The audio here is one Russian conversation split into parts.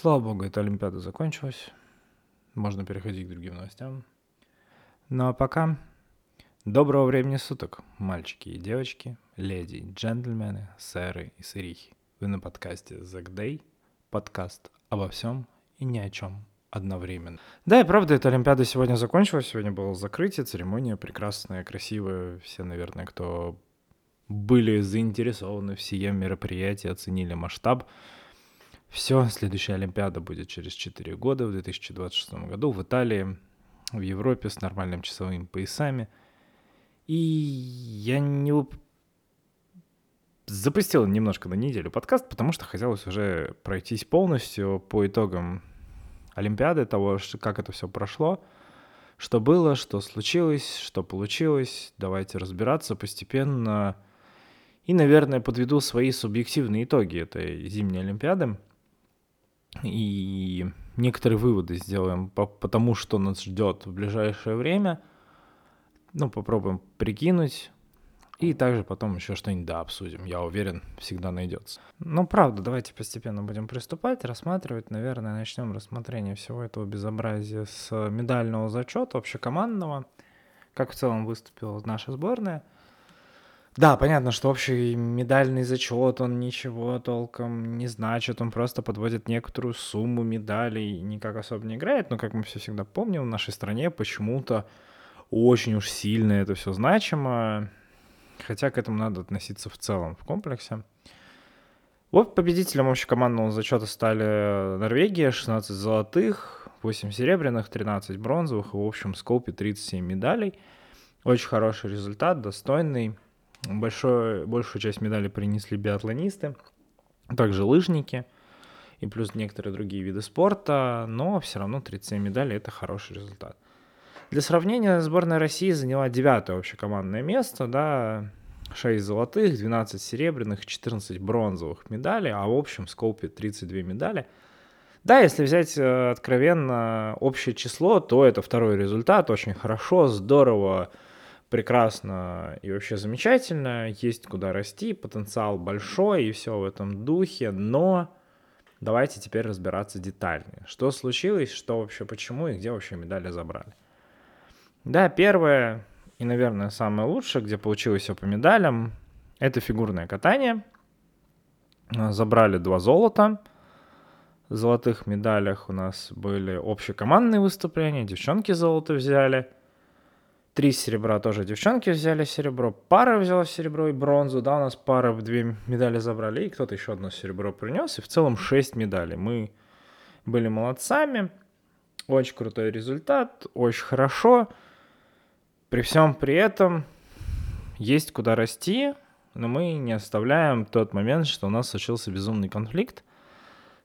Слава богу, эта Олимпиада закончилась. Можно переходить к другим новостям. Ну а пока доброго времени суток, мальчики и девочки, леди и джентльмены, сэры и сырихи. Вы на подкасте The Day, подкаст обо всем и ни о чем одновременно. Да, и правда, эта Олимпиада сегодня закончилась. Сегодня было закрытие, церемония прекрасная, красивая. Все, наверное, кто были заинтересованы в сие мероприятии, оценили масштаб. Все, следующая Олимпиада будет через 4 года, в 2026 году, в Италии, в Европе с нормальными часовыми поясами. И я не запустил немножко на неделю подкаст, потому что хотелось уже пройтись полностью по итогам Олимпиады, того, как это все прошло, что было, что случилось, что получилось. Давайте разбираться постепенно. И, наверное, подведу свои субъективные итоги этой зимней Олимпиады и некоторые выводы сделаем по, по тому, что нас ждет в ближайшее время. Ну, попробуем прикинуть. И также потом еще что-нибудь да, обсудим. Я уверен, всегда найдется. Ну, правда, давайте постепенно будем приступать, рассматривать. Наверное, начнем рассмотрение всего этого безобразия с медального зачета общекомандного. Как в целом выступила наша сборная – да, понятно, что общий медальный зачет, он ничего толком не значит, он просто подводит некоторую сумму медалей, никак особо не играет, но, как мы все всегда помним, в нашей стране почему-то очень уж сильно это все значимо, хотя к этому надо относиться в целом, в комплексе. Вот победителем общекомандного зачета стали Норвегия, 16 золотых, 8 серебряных, 13 бронзовых, и в общем скопе 37 медалей. Очень хороший результат, достойный. Большой, большую часть медалей принесли биатлонисты, также лыжники и плюс некоторые другие виды спорта, но все равно 37 медалей – это хороший результат. Для сравнения, сборная России заняла девятое общекомандное место, да, 6 золотых, 12 серебряных, 14 бронзовых медалей, а в общем скопе 32 медали. Да, если взять э, откровенно общее число, то это второй результат, очень хорошо, здорово, прекрасно и вообще замечательно, есть куда расти, потенциал большой и все в этом духе, но давайте теперь разбираться детальнее. Что случилось, что вообще, почему и где вообще медали забрали. Да, первое и, наверное, самое лучшее, где получилось все по медалям, это фигурное катание. Забрали два золота. В золотых медалях у нас были общекомандные выступления, девчонки золото взяли – Три серебра тоже девчонки взяли серебро. Пара взяла серебро и бронзу. Да, у нас пара в две медали забрали. И кто-то еще одно серебро принес. И в целом шесть медалей. Мы были молодцами. Очень крутой результат. Очень хорошо. При всем при этом есть куда расти. Но мы не оставляем тот момент, что у нас случился безумный конфликт,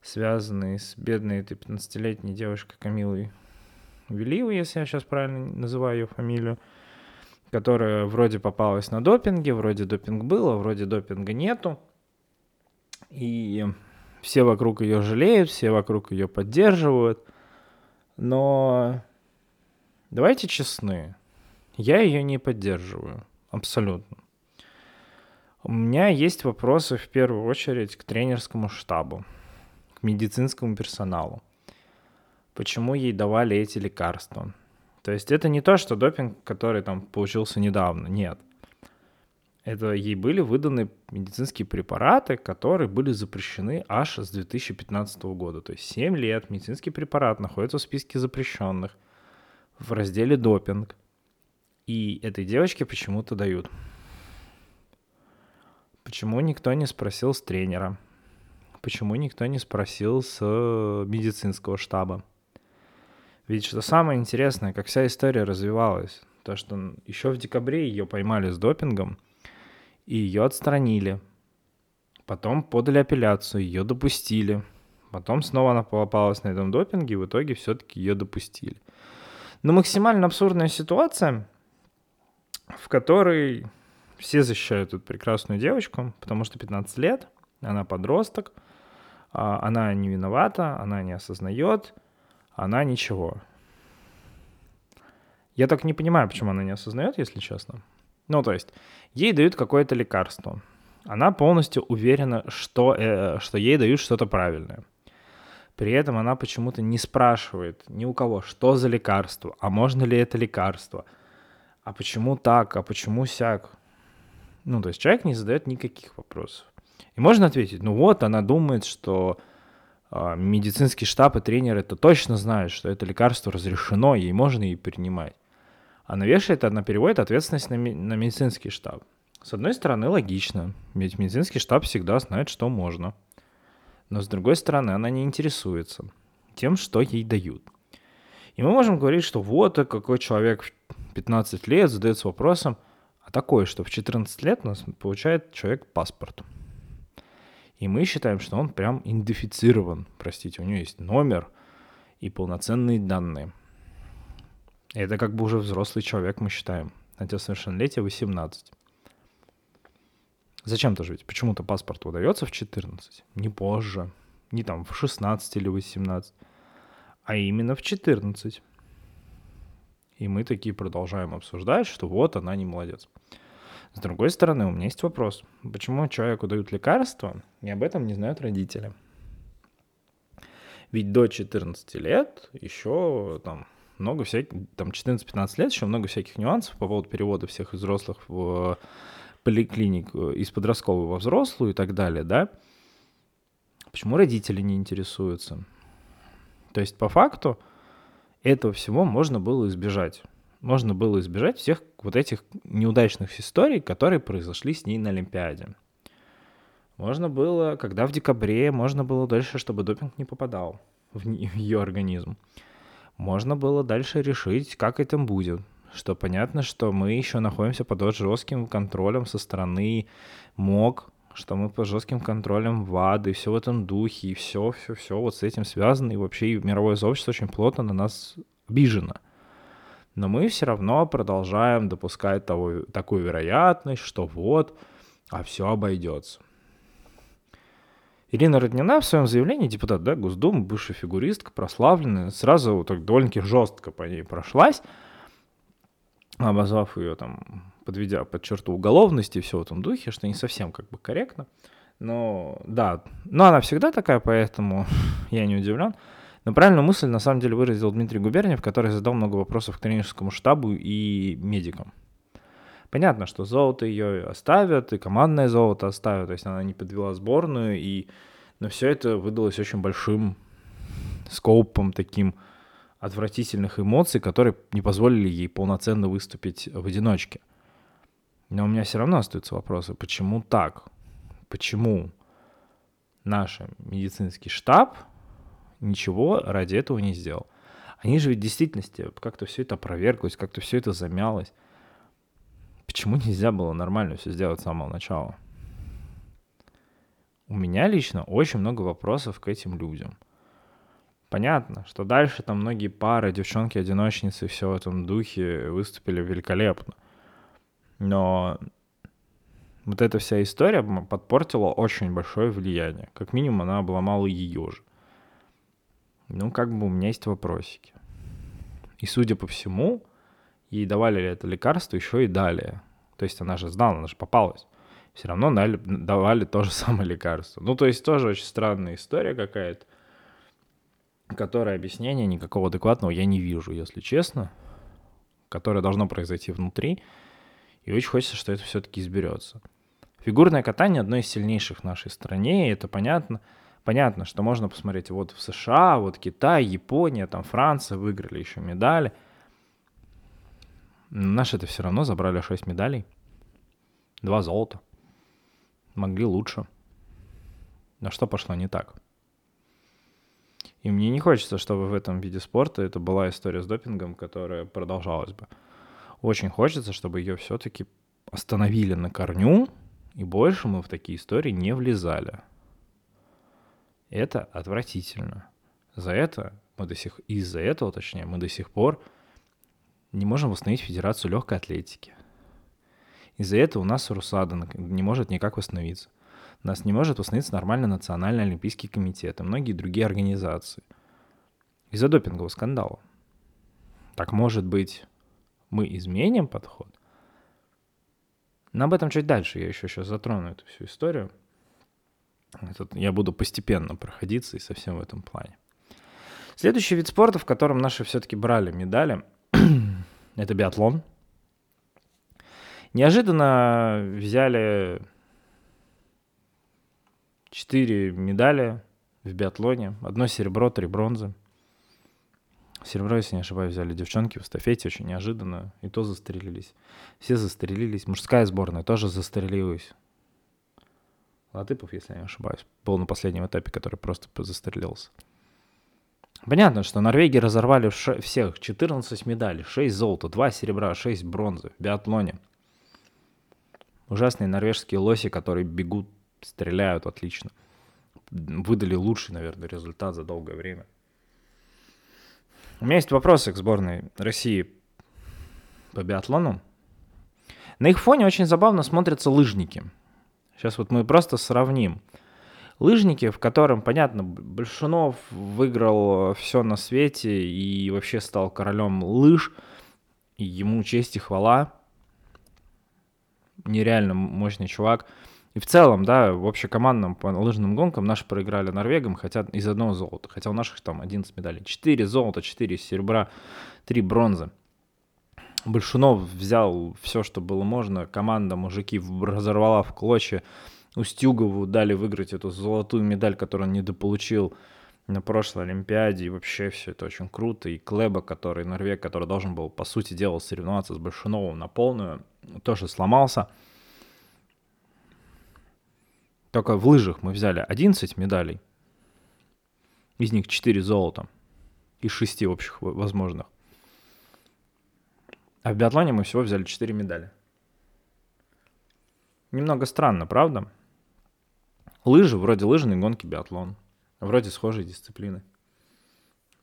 связанный с бедной этой 15-летней девушкой Камилой Веливу, если я сейчас правильно называю ее фамилию, которая вроде попалась на допинге, вроде допинг было, вроде допинга нету. И все вокруг ее жалеют, все вокруг ее поддерживают. Но давайте честны, я ее не поддерживаю, абсолютно. У меня есть вопросы в первую очередь к тренерскому штабу, к медицинскому персоналу почему ей давали эти лекарства. То есть это не то, что допинг, который там получился недавно, нет. Это ей были выданы медицинские препараты, которые были запрещены аж с 2015 года. То есть 7 лет медицинский препарат находится в списке запрещенных в разделе допинг. И этой девочке почему-то дают. Почему никто не спросил с тренера? Почему никто не спросил с медицинского штаба? Ведь что самое интересное, как вся история развивалась, то, что еще в декабре ее поймали с допингом, и ее отстранили. Потом подали апелляцию, ее допустили. Потом снова она попалась на этом допинге, и в итоге все-таки ее допустили. Но максимально абсурдная ситуация, в которой все защищают эту прекрасную девочку, потому что 15 лет, она подросток, а, она не виновата, она не осознает, она ничего. Я так не понимаю, почему она не осознает, если честно. Ну, то есть, ей дают какое-то лекарство. Она полностью уверена, что, э, что ей дают что-то правильное. При этом она почему-то не спрашивает ни у кого, что за лекарство, а можно ли это лекарство, а почему так, а почему сяк. Ну, то есть человек не задает никаких вопросов. И можно ответить, ну вот, она думает, что медицинский штаб и тренер это точно знают, что это лекарство разрешено, ей можно и принимать. Она вешает, она переводит ответственность на, ми- на медицинский штаб. С одной стороны, логично, ведь медицинский штаб всегда знает, что можно. Но с другой стороны, она не интересуется тем, что ей дают. И мы можем говорить, что вот какой человек в 15 лет задается вопросом, а такое, что в 14 лет у нас получает человек паспорт. И мы считаем, что он прям идентифицирован. Простите, у него есть номер и полноценные данные. это как бы уже взрослый человек, мы считаем. Хотя совершеннолетие 18. Зачем-то же ведь почему-то паспорт выдается в 14, не позже, не там в 16 или 18, а именно в 14. И мы такие продолжаем обсуждать, что вот она не молодец. С другой стороны, у меня есть вопрос. Почему человеку дают лекарства, и об этом не знают родители? Ведь до 14 лет еще там много всяких, там 14-15 лет еще много всяких нюансов по поводу перевода всех взрослых в поликлиник э, из подростковой во взрослую и так далее, да? Почему родители не интересуются? То есть по факту этого всего можно было избежать можно было избежать всех вот этих неудачных историй, которые произошли с ней на Олимпиаде. Можно было, когда в декабре, можно было дальше, чтобы допинг не попадал в, ее организм. Можно было дальше решить, как это будет. Что понятно, что мы еще находимся под жестким контролем со стороны МОК, что мы под жестким контролем ВАДы, и все в этом духе, и все, все, все вот с этим связано, и вообще мировое сообщество очень плотно на нас обижено но мы все равно продолжаем допускать того, такую вероятность, что вот, а все обойдется. Ирина Роднина в своем заявлении, депутат да, Госдумы, бывшая фигуристка, прославленная, сразу так довольно-таки жестко по ней прошлась, обозвав ее там, подведя под черту уголовности все в этом духе, что не совсем как бы корректно. Но да, но она всегда такая, поэтому я не удивлен. Но правильную мысль на самом деле выразил Дмитрий Губерниев, который задал много вопросов к тренерскому штабу и медикам. Понятно, что золото ее оставят, и командное золото оставят, то есть она не подвела сборную, и... но все это выдалось очень большим скопом таким отвратительных эмоций, которые не позволили ей полноценно выступить в одиночке. Но у меня все равно остаются вопросы, почему так? Почему наш медицинский штаб ничего ради этого не сделал. Они же ведь в действительности как-то все это опроверглось, как-то все это замялось. Почему нельзя было нормально все сделать с самого начала? У меня лично очень много вопросов к этим людям. Понятно, что дальше там многие пары, девчонки-одиночницы, все в этом духе выступили великолепно. Но вот эта вся история подпортила очень большое влияние. Как минимум, она обломала ее же. Ну, как бы у меня есть вопросики. И судя по всему, ей давали ли это лекарство еще и далее. То есть она же знала, она же попалась. Все равно дали, давали то же самое лекарство. Ну, то есть тоже очень странная история какая-то, которая объяснения никакого адекватного я не вижу, если честно, которое должно произойти внутри. И очень хочется, что это все-таки изберется. Фигурное катание одно из сильнейших в нашей стране, и это понятно – Понятно, что можно посмотреть вот в США, вот Китай, Япония, там Франция выиграли еще медали. Наши это все равно забрали 6 медалей. Два золота. Могли лучше. Но что пошло не так? И мне не хочется, чтобы в этом виде спорта это была история с допингом, которая продолжалась бы. Очень хочется, чтобы ее все-таки остановили на корню, и больше мы в такие истории не влезали. Это отвратительно. За это мы до сих из-за этого, точнее, мы до сих пор не можем восстановить Федерацию легкой атлетики. Из-за этого у нас Русада не может никак восстановиться. У нас не может восстановиться нормально Национальный олимпийский комитет и многие другие организации. Из-за допингового скандала. Так может быть, мы изменим подход? Но об этом чуть дальше я еще сейчас затрону эту всю историю. Этот, я буду постепенно проходиться и совсем в этом плане. Следующий вид спорта, в котором наши все-таки брали медали, это биатлон. Неожиданно взяли 4 медали в биатлоне. Одно серебро, три бронзы. Серебро, если не ошибаюсь, взяли девчонки в эстафете, очень неожиданно. И то застрелились. Все застрелились. Мужская сборная тоже застрелилась. Латыпов, если я не ошибаюсь, был на последнем этапе, который просто застрелился. Понятно, что Норвегии разорвали всех 14 медалей, 6 золота, 2 серебра, 6 бронзы в биатлоне. Ужасные норвежские лоси, которые бегут, стреляют отлично. Выдали лучший, наверное, результат за долгое время. У меня есть вопросы к сборной России по биатлону. На их фоне очень забавно смотрятся лыжники. Сейчас вот мы просто сравним. Лыжники, в котором, понятно, Большунов выиграл все на свете и вообще стал королем лыж, ему честь и хвала. Нереально мощный чувак. И в целом, да, в общекомандном по лыжным гонкам наши проиграли норвегам, хотя из одного золота. Хотя у наших там 11 медалей. 4 золота, 4 серебра, 3 бронзы. Большунов взял все, что было можно. Команда мужики разорвала в клочья. Устюгову дали выиграть эту золотую медаль, которую он недополучил на прошлой Олимпиаде. И вообще все это очень круто. И Клеба, который норвег, который должен был, по сути дела, соревноваться с Большуновым на полную, тоже сломался. Только в лыжах мы взяли 11 медалей. Из них 4 золота. Из 6 общих возможных. А в биатлоне мы всего взяли 4 медали. Немного странно, правда? Лыжи, вроде лыжные гонки, биатлон. Вроде схожие дисциплины.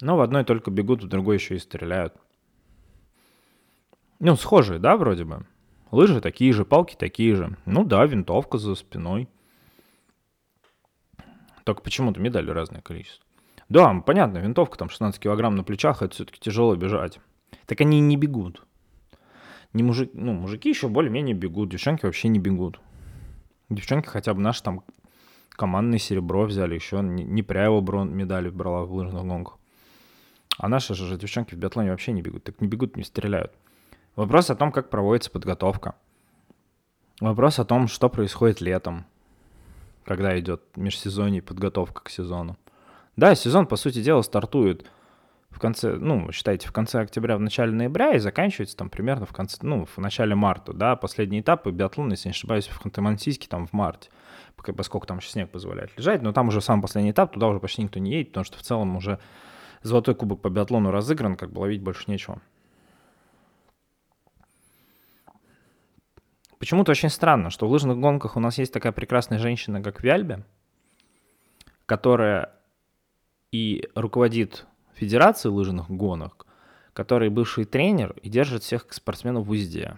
Но в одной только бегут, в другой еще и стреляют. Ну, схожие, да, вроде бы? Лыжи такие же, палки такие же. Ну да, винтовка за спиной. Только почему-то медали разное количество. Да, понятно, винтовка там 16 килограмм на плечах, это все-таки тяжело бежать. Так они не бегут. Не мужик, ну, мужики еще более-менее бегут, девчонки вообще не бегут. Девчонки хотя бы наши там командное серебро взяли, еще Непряева брон медали брала в лыжных гонках. А наши же девчонки в биатлоне вообще не бегут. Так не бегут, не стреляют. Вопрос о том, как проводится подготовка. Вопрос о том, что происходит летом когда идет межсезонье подготовка к сезону. Да, сезон, по сути дела, стартует в конце, ну, считайте, в конце октября, в начале ноября и заканчивается там примерно в конце, ну, в начале марта, да, последний этап биатлона, если не ошибаюсь, в Ханты-Мансийске там в марте, поскольку там еще снег позволяет лежать, но там уже самый последний этап, туда уже почти никто не едет, потому что в целом уже золотой кубок по биатлону разыгран, как бы ловить больше нечего. Почему-то очень странно, что в лыжных гонках у нас есть такая прекрасная женщина, как Вяльбе, которая и руководит Федерацией лыжных гонок, который бывший тренер и держит всех спортсменов в узде,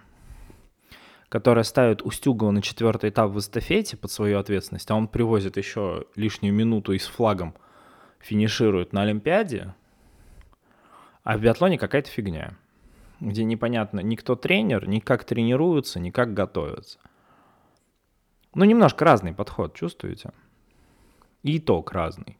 которая ставит Устюгова на четвертый этап в эстафете под свою ответственность, а он привозит еще лишнюю минуту и с флагом финиширует на Олимпиаде, а в биатлоне какая-то фигня где непонятно ни кто тренер, ни как тренируются, ни как готовятся. Ну, немножко разный подход, чувствуете? И итог разный.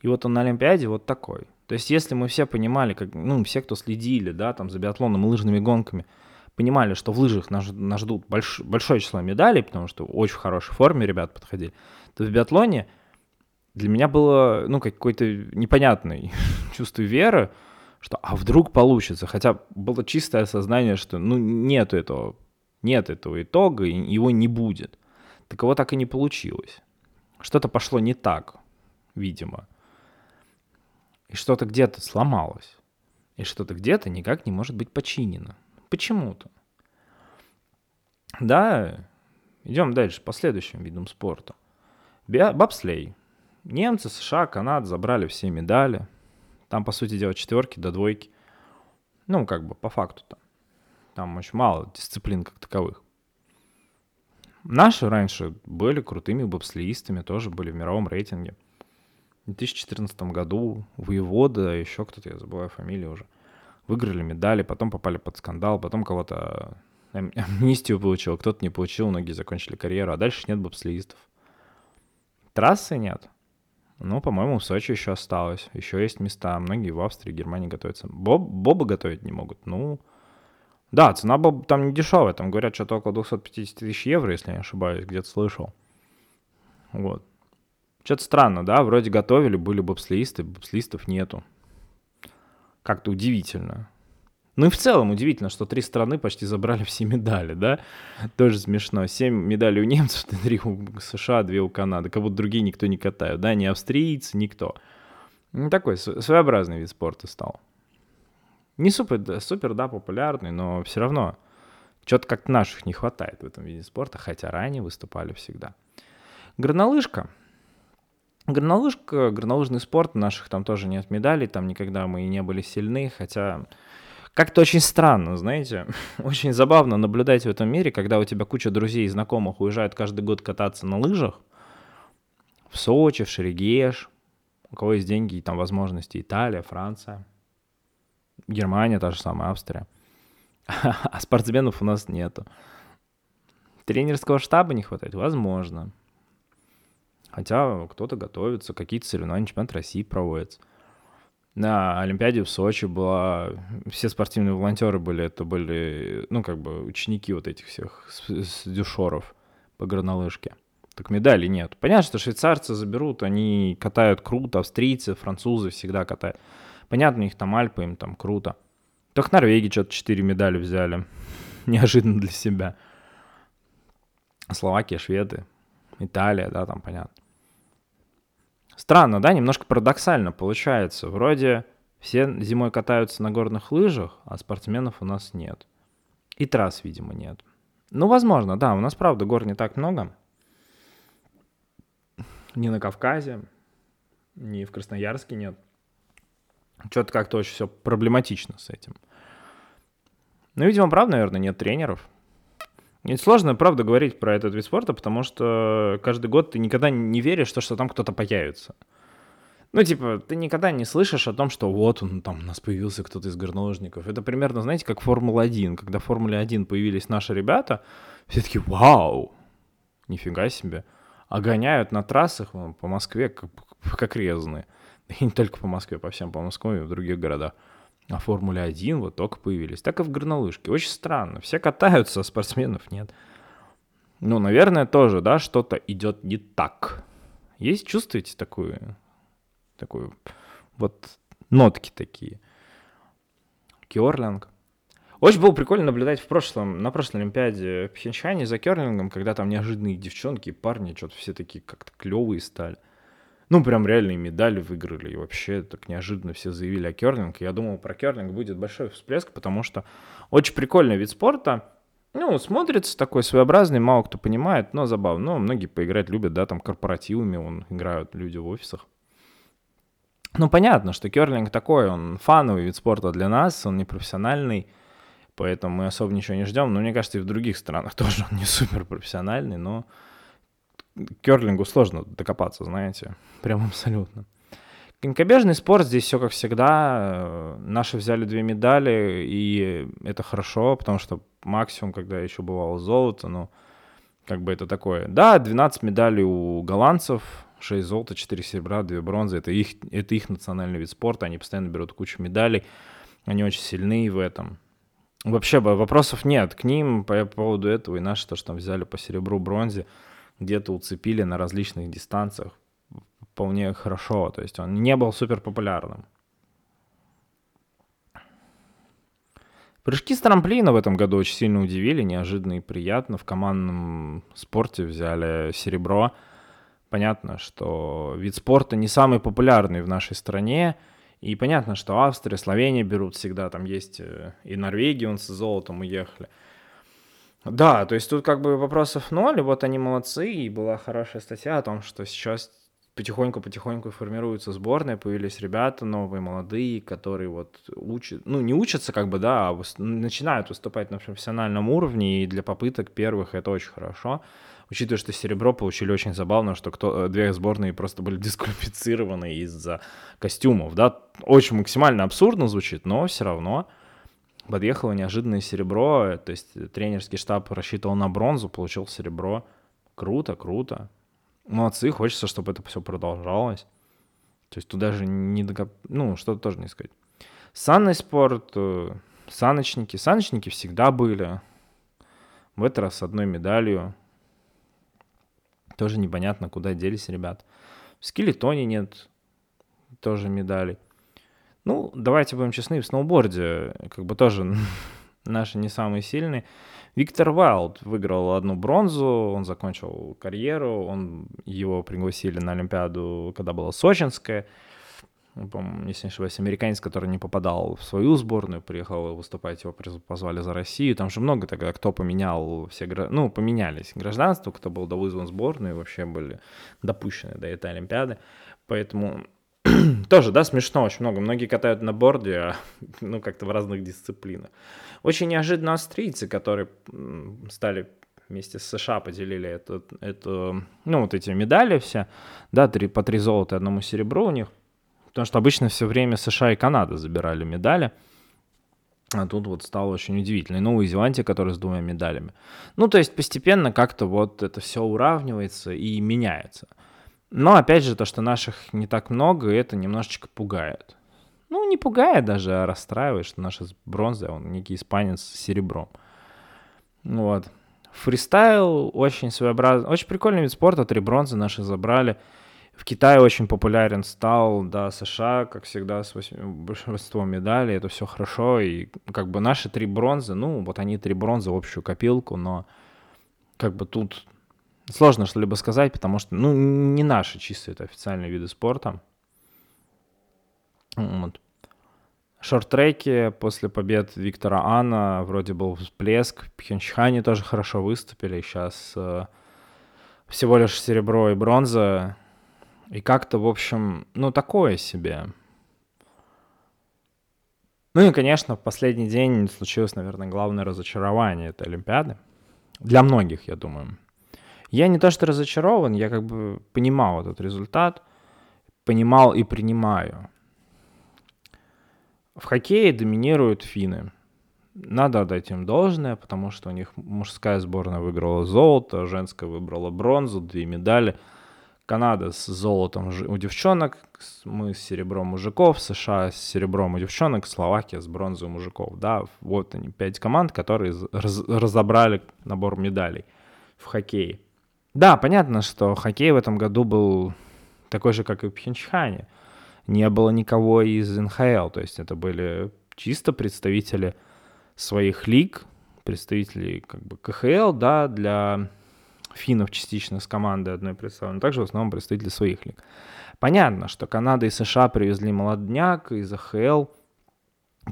И вот он на Олимпиаде вот такой. То есть если мы все понимали, как, ну, все, кто следили, да, там, за биатлоном и лыжными гонками, понимали, что в лыжах нас, нас ждут больш, большое число медалей, потому что в очень хорошей форме ребят подходили, то в биатлоне для меня было, ну, какой-то непонятный чувство веры, что а вдруг получится, хотя было чистое осознание, что ну нет этого, нет этого итога, и его не будет. Так его так и не получилось. Что-то пошло не так, видимо. И что-то где-то сломалось. И что-то где-то никак не может быть починено. Почему-то. Да, идем дальше по следующим видам спорта. Бобслей. Немцы, США, Канада забрали все медали. Там, по сути дела, четверки до двойки. Ну, как бы по факту там. Там очень мало дисциплин как таковых. Наши раньше были крутыми бобслеистами, тоже были в мировом рейтинге. В 2014 году воевода, еще кто-то, я забываю фамилию уже, выиграли медали, потом попали под скандал, потом кого-то амнистию получил, кто-то не получил, многие закончили карьеру, а дальше нет бобслеистов. Трассы нет. Ну, по-моему, в Сочи еще осталось. Еще есть места. Многие в Австрии, Германии готовятся. Боб, боба готовить не могут. Ну, да, цена боба там не дешевая. Там говорят, что-то около 250 тысяч евро, если я не ошибаюсь, где-то слышал. Вот. Что-то странно, да? Вроде готовили, были бобслеисты, бобслеистов нету. Как-то удивительно. Ну и в целом удивительно, что три страны почти забрали все медали, да? Тоже смешно. Семь медалей у немцев, три у США, две у Канады. Как будто другие никто не катают, да? Ни австрийцы, никто. Ну, такой своеобразный вид спорта стал. Не супер, супер, да, популярный, но все равно что-то как наших не хватает в этом виде спорта, хотя ранее выступали всегда. Горнолыжка. Горнолыжка, горнолыжный спорт, наших там тоже нет медалей, там никогда мы и не были сильны, хотя как-то очень странно, знаете, очень забавно наблюдать в этом мире, когда у тебя куча друзей и знакомых уезжают каждый год кататься на лыжах в Сочи, в Шерегеш, у кого есть деньги и там возможности Италия, Франция, Германия, та же самая Австрия. А спортсменов у нас нету. Тренерского штаба не хватает? Возможно. Хотя кто-то готовится, какие-то соревнования, чемпионат России проводятся на Олимпиаде в Сочи была, все спортивные волонтеры были, это были, ну, как бы ученики вот этих всех с, с дюшоров по горнолыжке. Так медалей нет. Понятно, что швейцарцы заберут, они катают круто, австрийцы, французы всегда катают. Понятно, у них там Альпы, им там круто. Только Норвегии что-то 4 медали взяли. Неожиданно для себя. Словакия, Шведы, Италия, да, там понятно. Странно, да, немножко парадоксально получается. Вроде все зимой катаются на горных лыжах, а спортсменов у нас нет. И трасс, видимо, нет. Ну, возможно, да, у нас, правда, гор не так много. Ни на Кавказе, ни в Красноярске нет. Что-то как-то очень все проблематично с этим. Ну, видимо, правда, наверное, нет тренеров. И сложно, правда, говорить про этот вид спорта, потому что каждый год ты никогда не веришь, что, что там кто-то появится. Ну, типа, ты никогда не слышишь о том, что вот он, там у нас появился кто-то из горнолыжников. Это примерно, знаете, как Формула-1. Когда в Формуле-1 появились наши ребята, все таки вау, нифига себе. А гоняют на трассах по Москве как, как резаные. И не только по Москве, по всем по Москве и в других городах. А Формуле 1 вот только появились. Так и в горнолыжке. Очень странно. Все катаются, а спортсменов нет. Ну, наверное, тоже, да, что-то идет не так. Есть, чувствуете такую, такую, вот нотки такие? Керлинг. Очень было прикольно наблюдать в прошлом, на прошлой Олимпиаде в Пхенчхане за керлингом, когда там неожиданные девчонки и парни, что-то все такие как-то клевые стали ну, прям реальные медали выиграли. И вообще так неожиданно все заявили о керлинг. Я думал, про керлинг будет большой всплеск, потому что очень прикольный вид спорта. Ну, смотрится такой своеобразный, мало кто понимает, но забавно. Ну, многие поиграть любят, да, там корпоративами он играют люди в офисах. Ну, понятно, что керлинг такой, он фановый вид спорта для нас, он не профессиональный, поэтому мы особо ничего не ждем. Но мне кажется, и в других странах тоже он не супер профессиональный, но керлингу сложно докопаться, знаете, прям абсолютно. Конькобежный спорт, здесь все как всегда. Наши взяли две медали, и это хорошо, потому что максимум, когда еще бывало золото, ну, как бы это такое. Да, 12 медалей у голландцев, 6 золота, 4 серебра, 2 бронзы. Это их, это их национальный вид спорта, они постоянно берут кучу медалей, они очень сильны в этом. Вообще вопросов нет к ним по поводу этого, и наши то, что там взяли по серебру, бронзе – где-то уцепили на различных дистанциях вполне хорошо. То есть он не был супер популярным. Прыжки с трамплина в этом году очень сильно удивили, неожиданно и приятно. В командном спорте взяли серебро. Понятно, что вид спорта не самый популярный в нашей стране. И понятно, что Австрия, Словения берут всегда. Там есть э, и Норвегия, он с золотом уехали. Да, то есть тут как бы вопросов ноль, вот они молодцы, и была хорошая статья о том, что сейчас потихоньку-потихоньку формируются сборные, появились ребята новые, молодые, которые вот учат, ну не учатся как бы, да, а начинают выступать на профессиональном уровне, и для попыток первых это очень хорошо. Учитывая, что серебро получили очень забавно, что кто, э, две сборные просто были дисквалифицированы из-за костюмов, да, очень максимально абсурдно звучит, но все равно подъехало неожиданное серебро, то есть тренерский штаб рассчитывал на бронзу, получил серебро. Круто, круто. Молодцы, хочется, чтобы это все продолжалось. То есть тут даже не докоп... Ну, что-то тоже не сказать. Санный спорт, э, саночники. Саночники всегда были. В этот раз с одной медалью. Тоже непонятно, куда делись ребят. В скелетоне нет тоже медалей. Ну, давайте будем честны, в сноуборде как бы тоже наши не самые сильные. Виктор Вайлд выиграл одну бронзу, он закончил карьеру, он, его пригласили на Олимпиаду, когда была сочинская. По-моему, если не ошибаюсь, американец, который не попадал в свою сборную, приехал выступать, его позвали за Россию. Там же много тогда, кто поменял все, ну, поменялись гражданство, кто был довызван в сборную, вообще были допущены до этой Олимпиады. Поэтому тоже, да, смешно очень много. Многие катают на борде, а, ну, как-то в разных дисциплинах. Очень неожиданно австрийцы, которые стали вместе с США поделили эту, эту, ну, вот эти медали все, да, три, по три золота и одному серебру у них, потому что обычно все время США и Канада забирали медали, а тут вот стало очень удивительно. И Новая Зеландия, которая с двумя медалями. Ну, то есть постепенно как-то вот это все уравнивается и меняется. Но опять же, то, что наших не так много, это немножечко пугает. Ну, не пугает даже, а расстраивает, что наша бронза, он некий испанец с серебром. Вот. Фристайл очень своеобразный, очень прикольный вид спорта, три бронзы наши забрали. В Китае очень популярен стал, да, США, как всегда, с большинством медалей, это все хорошо, и как бы наши три бронзы, ну, вот они три бронзы в общую копилку, но как бы тут Сложно что-либо сказать, потому что, ну, не наши чисто это официальные виды спорта. Вот. Шорт-треки после побед Виктора Анна вроде был всплеск. В Пхенчхане тоже хорошо выступили. Сейчас э, всего лишь серебро и бронза. И как-то, в общем, ну, такое себе. Ну и, конечно, в последний день случилось, наверное, главное разочарование этой Олимпиады. Для многих, я думаю. Я не то что разочарован, я как бы понимал этот результат, понимал и принимаю. В хоккее доминируют финны. Надо отдать им должное, потому что у них мужская сборная выиграла золото, женская выбрала бронзу, две медали. Канада с золотом у девчонок, мы с серебром мужиков, США с серебром у девчонок, Словакия с бронзой у мужиков. Да, вот они, пять команд, которые раз разобрали набор медалей в хоккее. Да, понятно, что хоккей в этом году был такой же, как и в Пхенчхане. Не было никого из НХЛ, то есть это были чисто представители своих лиг, представители как бы КХЛ, да, для финнов частично с командой одной представлены, также в основном представители своих лиг. Понятно, что Канада и США привезли молодняк из АХЛ,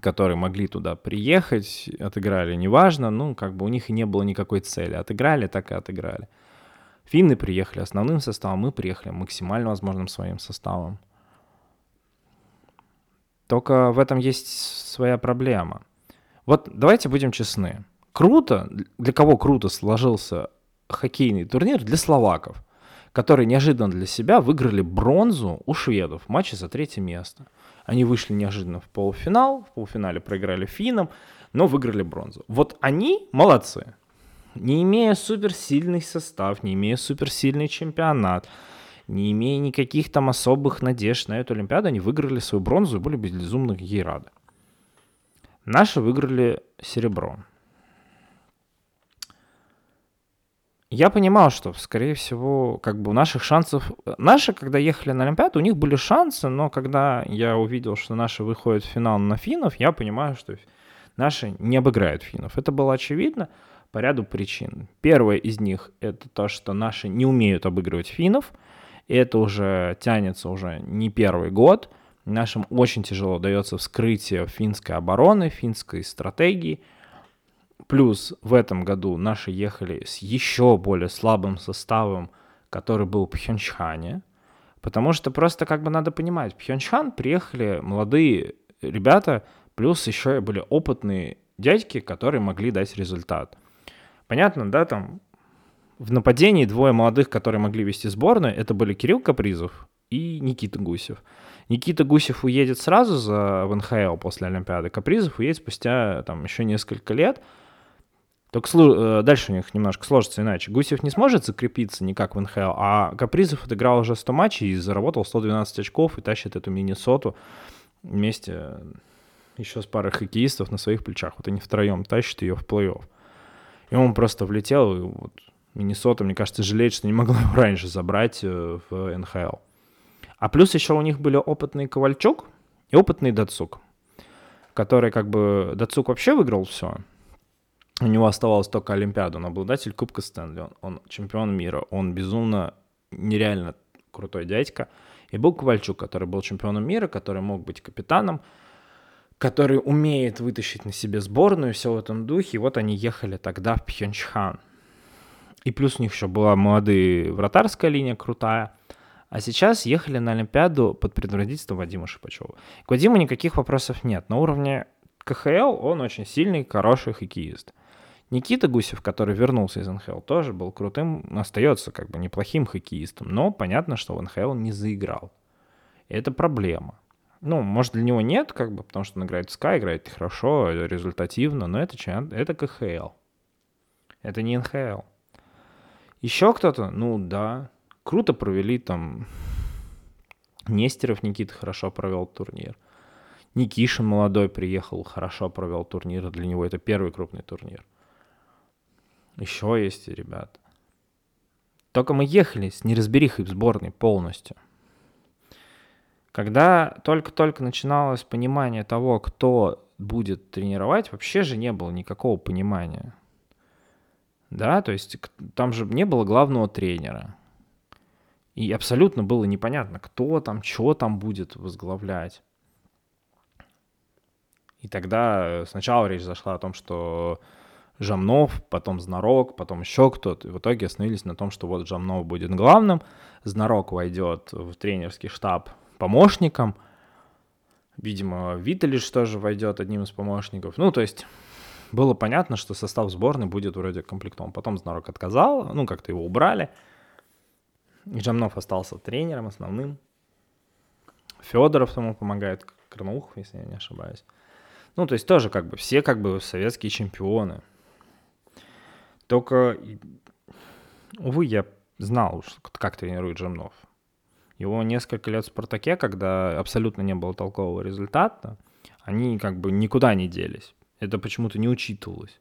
которые могли туда приехать, отыграли, неважно, ну, как бы у них и не было никакой цели. Отыграли, так и отыграли. Финны приехали основным составом, мы приехали максимально возможным своим составом. Только в этом есть своя проблема. Вот давайте будем честны. Круто, для кого круто сложился хоккейный турнир? Для словаков, которые неожиданно для себя выиграли бронзу у шведов в матче за третье место. Они вышли неожиданно в полуфинал, в полуфинале проиграли финнам, но выиграли бронзу. Вот они молодцы не имея суперсильный состав, не имея суперсильный чемпионат, не имея никаких там особых надежд на эту Олимпиаду, они выиграли свою бронзу и были безумно ей рады. Наши выиграли серебро. Я понимал, что, скорее всего, как бы у наших шансов... Наши, когда ехали на Олимпиаду, у них были шансы, но когда я увидел, что наши выходят в финал на финнов, я понимаю, что наши не обыграют финнов. Это было очевидно по ряду причин. Первое из них — это то, что наши не умеют обыгрывать финнов, это уже тянется уже не первый год. Нашим очень тяжело дается вскрытие финской обороны, финской стратегии. Плюс в этом году наши ехали с еще более слабым составом, который был в Пхенчхане. Потому что просто как бы надо понимать, в Пхенчхан приехали молодые ребята, плюс еще были опытные дядьки, которые могли дать результат. Понятно, да, там в нападении двое молодых, которые могли вести сборную, это были Кирилл Капризов и Никита Гусев. Никита Гусев уедет сразу за в НХЛ после Олимпиады, Капризов уедет спустя там еще несколько лет. Только слу- э, дальше у них немножко сложится иначе. Гусев не сможет закрепиться никак в НХЛ, а Капризов отыграл уже 100 матчей и заработал 112 очков и тащит эту Миннесоту вместе еще с парой хоккеистов на своих плечах. Вот они втроем тащат ее в плей-офф. И он просто влетел, и вот Миннесота, мне кажется, жалеет, что не могла его раньше забрать э, в НХЛ. А плюс еще у них были опытный Ковальчук и опытный Дацук, который как бы... Дацук вообще выиграл все. У него оставалось только Олимпиаду, он обладатель Кубка Стэнли, он, он чемпион мира, он безумно нереально крутой дядька. И был Ковальчук, который был чемпионом мира, который мог быть капитаном, который умеет вытащить на себе сборную, все в этом духе. И вот они ехали тогда в Пхенчхан. И плюс у них еще была молодая вратарская линия крутая. А сейчас ехали на Олимпиаду под предводительством Вадима Шипачева. К Вадиму никаких вопросов нет. На уровне КХЛ он очень сильный, хороший хоккеист. Никита Гусев, который вернулся из НХЛ, тоже был крутым, остается как бы неплохим хоккеистом, но понятно, что в НХЛ не заиграл. И это проблема. Ну, может, для него нет, как бы, потому что он играет в Sky, играет хорошо, результативно, но это, это КХЛ. Это не НХЛ. Еще кто-то? Ну, да. Круто провели там. Нестеров Никита хорошо провел турнир. Никишин молодой приехал, хорошо провел турнир. Для него это первый крупный турнир. Еще есть ребята. Только мы ехали с неразберихой в сборной полностью. Когда только-только начиналось понимание того, кто будет тренировать, вообще же не было никакого понимания. Да, то есть там же не было главного тренера. И абсолютно было непонятно, кто там, что там будет возглавлять. И тогда сначала речь зашла о том, что Жамнов, потом Знарок, потом еще кто-то. И в итоге остановились на том, что вот Жамнов будет главным, Знарок войдет в тренерский штаб помощником. Видимо, Виталиш тоже войдет одним из помощников. Ну, то есть было понятно, что состав сборной будет вроде комплектом. Потом Знарок отказал, ну, как-то его убрали. И Жамнов остался тренером основным. Федоров тому помогает, Корнухов, если я не ошибаюсь. Ну, то есть тоже как бы все как бы советские чемпионы. Только, увы, я знал, как тренирует Жамнов. Его несколько лет в «Спартаке», когда абсолютно не было толкового результата, они как бы никуда не делись. Это почему-то не учитывалось.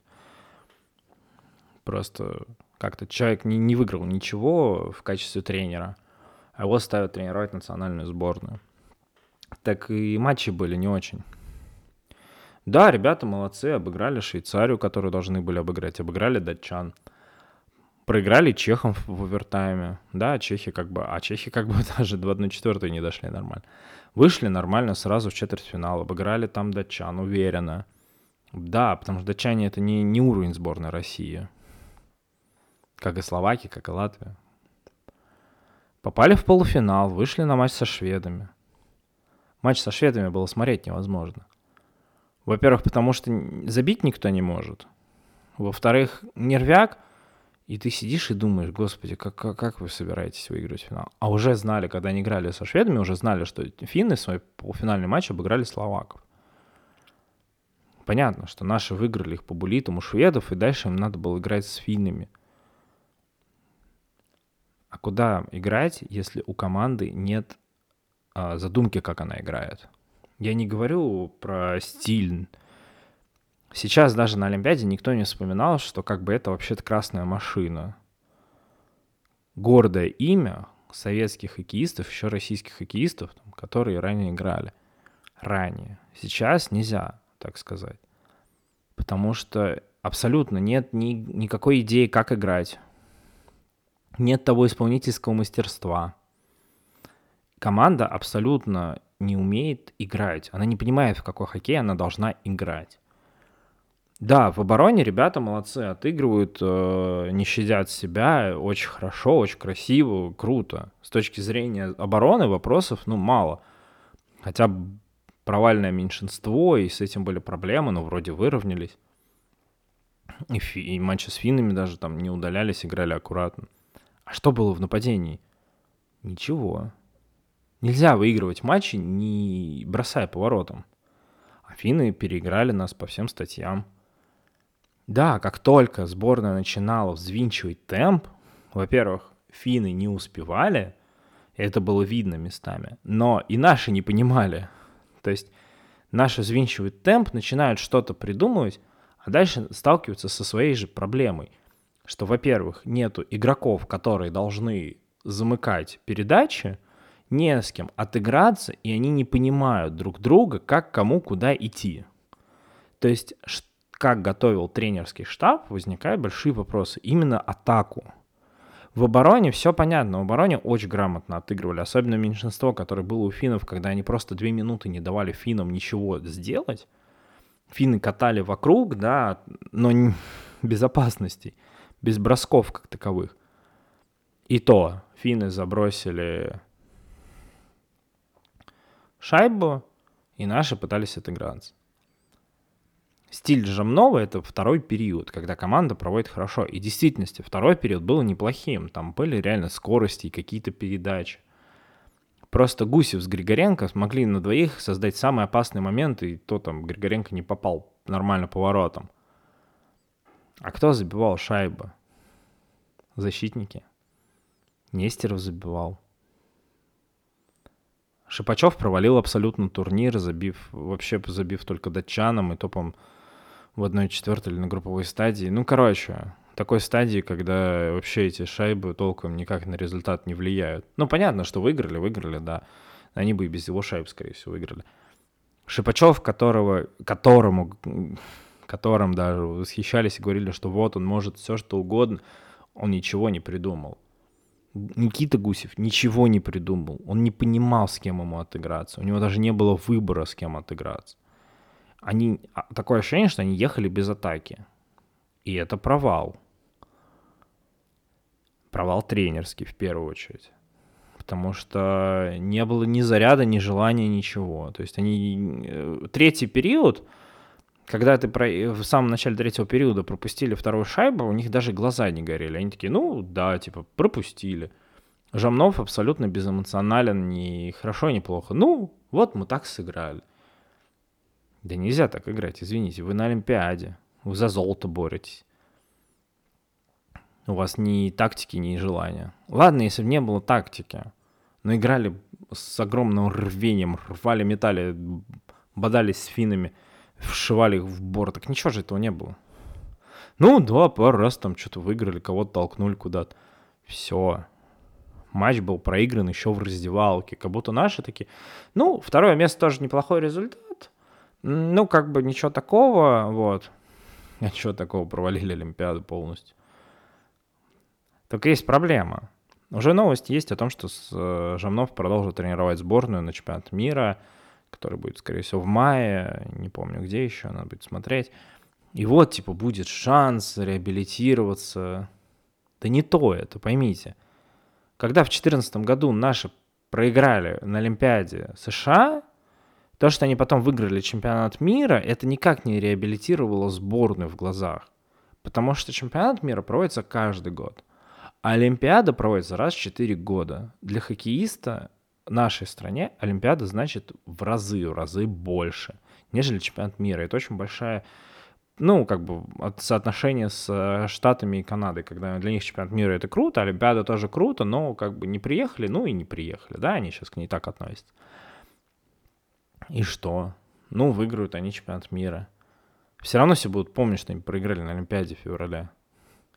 Просто как-то человек не, не выиграл ничего в качестве тренера, а его ставят тренировать национальную сборную. Так и матчи были не очень. Да, ребята молодцы, обыграли Швейцарию, которую должны были обыграть, обыграли датчан. Проиграли чехам в овертайме. Да, чехи как бы... А чехи как бы даже до 1-4 не дошли нормально. Вышли нормально сразу в четвертьфинал. Обыграли там датчан, уверенно. Да, потому что датчане это не, не уровень сборной России. Как и Словакия, как и Латвия. Попали в полуфинал, вышли на матч со шведами. Матч со шведами было смотреть невозможно. Во-первых, потому что забить никто не может. Во-вторых, нервяк, и ты сидишь и думаешь, господи, как, как, как вы собираетесь выиграть финал? А уже знали, когда они играли со шведами, уже знали, что финны свой полуфинальный матч обыграли словаков. Понятно, что наши выиграли их по булитам у шведов, и дальше им надо было играть с финнами. А куда играть, если у команды нет а, задумки, как она играет? Я не говорю про стиль. Сейчас даже на Олимпиаде никто не вспоминал, что как бы это вообще-то красная машина. Гордое имя советских хоккеистов, еще российских хоккеистов, которые ранее играли. Ранее. Сейчас нельзя так сказать. Потому что абсолютно нет ни, никакой идеи, как играть. Нет того исполнительского мастерства. Команда абсолютно не умеет играть. Она не понимает, в какой хоккей она должна играть. Да, в обороне ребята молодцы, отыгрывают, э, не щадят себя, очень хорошо, очень красиво, круто. С точки зрения обороны вопросов, ну, мало. Хотя провальное меньшинство, и с этим были проблемы, но вроде выровнялись. И, фи- и матчи с финнами даже там не удалялись, играли аккуратно. А что было в нападении? Ничего. Нельзя выигрывать матчи, не бросая поворотом. А финны переиграли нас по всем статьям. Да, как только сборная начинала взвинчивать темп, во-первых, финны не успевали, это было видно местами, но и наши не понимали. То есть наши взвинчивают темп, начинают что-то придумывать, а дальше сталкиваются со своей же проблемой, что, во-первых, нету игроков, которые должны замыкать передачи, не с кем отыграться, и они не понимают друг друга, как кому куда идти. То есть, как готовил тренерский штаб, возникают большие вопросы. Именно атаку. В обороне все понятно. В обороне очень грамотно отыгрывали. Особенно меньшинство, которое было у финнов, когда они просто две минуты не давали финнам ничего сделать. Финны катали вокруг, да, но без опасностей, без бросков как таковых. И то финны забросили шайбу, и наши пытались отыграться. Стиль Жамнова — это второй период, когда команда проводит хорошо. И в действительности второй период был неплохим. Там были реально скорости и какие-то передачи. Просто Гусев с Григоренко смогли на двоих создать самые опасные моменты, и то там Григоренко не попал нормально поворотом. А кто забивал шайбы? Защитники. Нестеров забивал. Шипачев провалил абсолютно турнир, забив, вообще забив только датчанам и топом в одной четвертой или на групповой стадии. Ну, короче, такой стадии, когда вообще эти шайбы толком никак на результат не влияют. Ну, понятно, что выиграли, выиграли, да. Они бы и без его шайб, скорее всего, выиграли. Шипачев, которого, которому, которым даже восхищались и говорили, что вот он может все что угодно, он ничего не придумал. Никита Гусев ничего не придумал. Он не понимал, с кем ему отыграться. У него даже не было выбора, с кем отыграться. Они, а, такое ощущение, что они ехали без атаки. И это провал. Провал тренерский в первую очередь. Потому что не было ни заряда, ни желания, ничего. То есть они... Э, третий период, когда ты про... в самом начале третьего периода пропустили вторую шайбу, у них даже глаза не горели. Они такие, ну да, типа, пропустили. Жамнов абсолютно безэмоционален, ни хорошо, ни плохо. Ну, вот мы так сыграли. Да нельзя так играть, извините, вы на Олимпиаде, вы за золото боретесь. У вас ни тактики, ни желания. Ладно, если бы не было тактики, но играли с огромным рвением, рвали, метали, бодались с финами – вшивали их в борт. Так ничего же этого не было. Ну, два пару раз там что-то выиграли, кого-то толкнули куда-то. Все. Матч был проигран еще в раздевалке. Как будто наши такие. Ну, второе место тоже неплохой результат. Ну, как бы ничего такого, вот. Ничего такого, провалили Олимпиаду полностью. Только есть проблема. Уже новость есть о том, что э, Жамнов продолжит тренировать сборную на чемпионат мира – который будет, скорее всего, в мае, не помню где еще, надо будет смотреть. И вот, типа, будет шанс реабилитироваться. Да не то это, поймите. Когда в 2014 году наши проиграли на Олимпиаде США, то, что они потом выиграли чемпионат мира, это никак не реабилитировало сборную в глазах. Потому что чемпионат мира проводится каждый год. А Олимпиада проводится раз в 4 года. Для хоккеиста нашей стране Олимпиада значит в разы, в разы больше, нежели чемпионат мира. Это очень большая, ну, как бы, от соотношения с э, Штатами и Канадой, когда для них чемпионат мира это круто, Олимпиада тоже круто, но как бы не приехали, ну и не приехали, да, они сейчас к ней так относятся. И что? Ну, выиграют они чемпионат мира. Все равно все будут помнить, что они проиграли на Олимпиаде в феврале.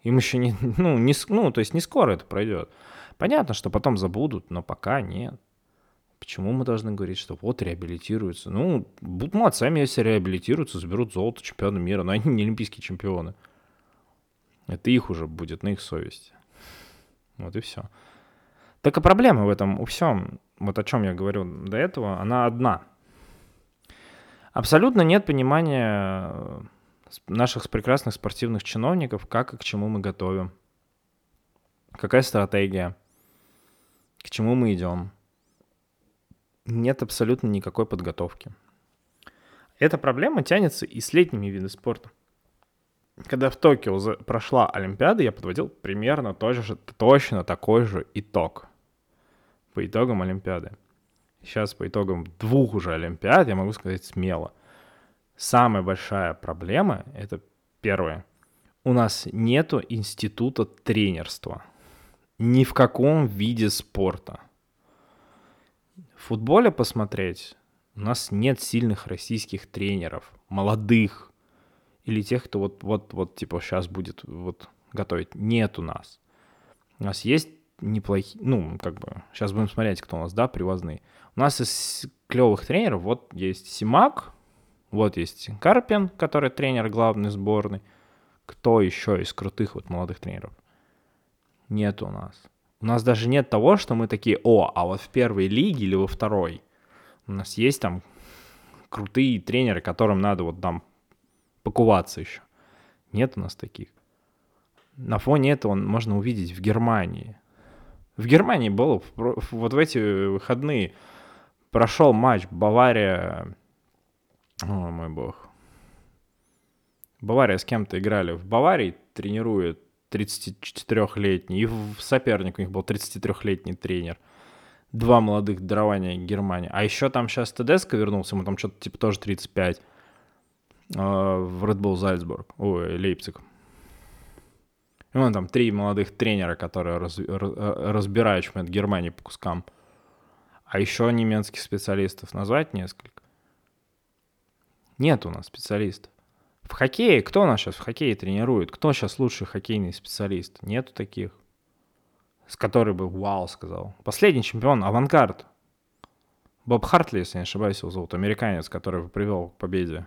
Им еще не, ну, не, ну, то есть не скоро это пройдет. Понятно, что потом забудут, но пока нет. Почему мы должны говорить, что вот реабилитируются? Ну, будут молодцами, если реабилитируются, заберут золото чемпиона мира, но они не олимпийские чемпионы. Это их уже будет, на их совести. Вот и все. Только проблема в этом у всем, вот о чем я говорю до этого, она одна. Абсолютно нет понимания э, наших прекрасных спортивных чиновников, как и к чему мы готовим. Какая стратегия, к чему мы идем нет абсолютно никакой подготовки. Эта проблема тянется и с летними видами спорта. Когда в Токио прошла Олимпиада, я подводил примерно тоже, точно такой же итог по итогам Олимпиады. Сейчас по итогам двух уже Олимпиад я могу сказать смело. Самая большая проблема — это первое. у нас нету института тренерства. Ни в каком виде спорта. В футболе посмотреть, у нас нет сильных российских тренеров, молодых, или тех, кто вот, вот, вот, типа, сейчас будет вот готовить. Нет у нас. У нас есть неплохие, ну, как бы, сейчас будем смотреть, кто у нас, да, привозные. У нас из клевых тренеров, вот есть Симак, вот есть Карпин, который тренер главной сборной. Кто еще из крутых вот молодых тренеров? Нет у нас. У нас даже нет того, что мы такие, о, а вот в первой лиге или во второй у нас есть там крутые тренеры, которым надо вот там покуваться еще. Нет у нас таких. На фоне этого можно увидеть в Германии. В Германии было вот в эти выходные прошел матч Бавария... О, мой бог. Бавария с кем-то играли. В Баварии тренирует 34-летний, и в соперник у них был 33-летний тренер. Два молодых дарования Германии. А еще там сейчас Тедеско вернулся, ему там что-то типа тоже 35 а, в Red Bull Зальцбург, ой, Лейпциг. Вон там три молодых тренера, которые раз, разбирают чемпионат Германии по кускам. А еще немецких специалистов назвать несколько? Нет у нас специалистов. В хоккее, кто нас сейчас в хоккее тренирует? Кто сейчас лучший хоккейный специалист? Нету таких. С которой бы вау сказал. Последний чемпион, авангард. Боб Хартли, если не ошибаюсь, его зовут, американец, который привел к победе.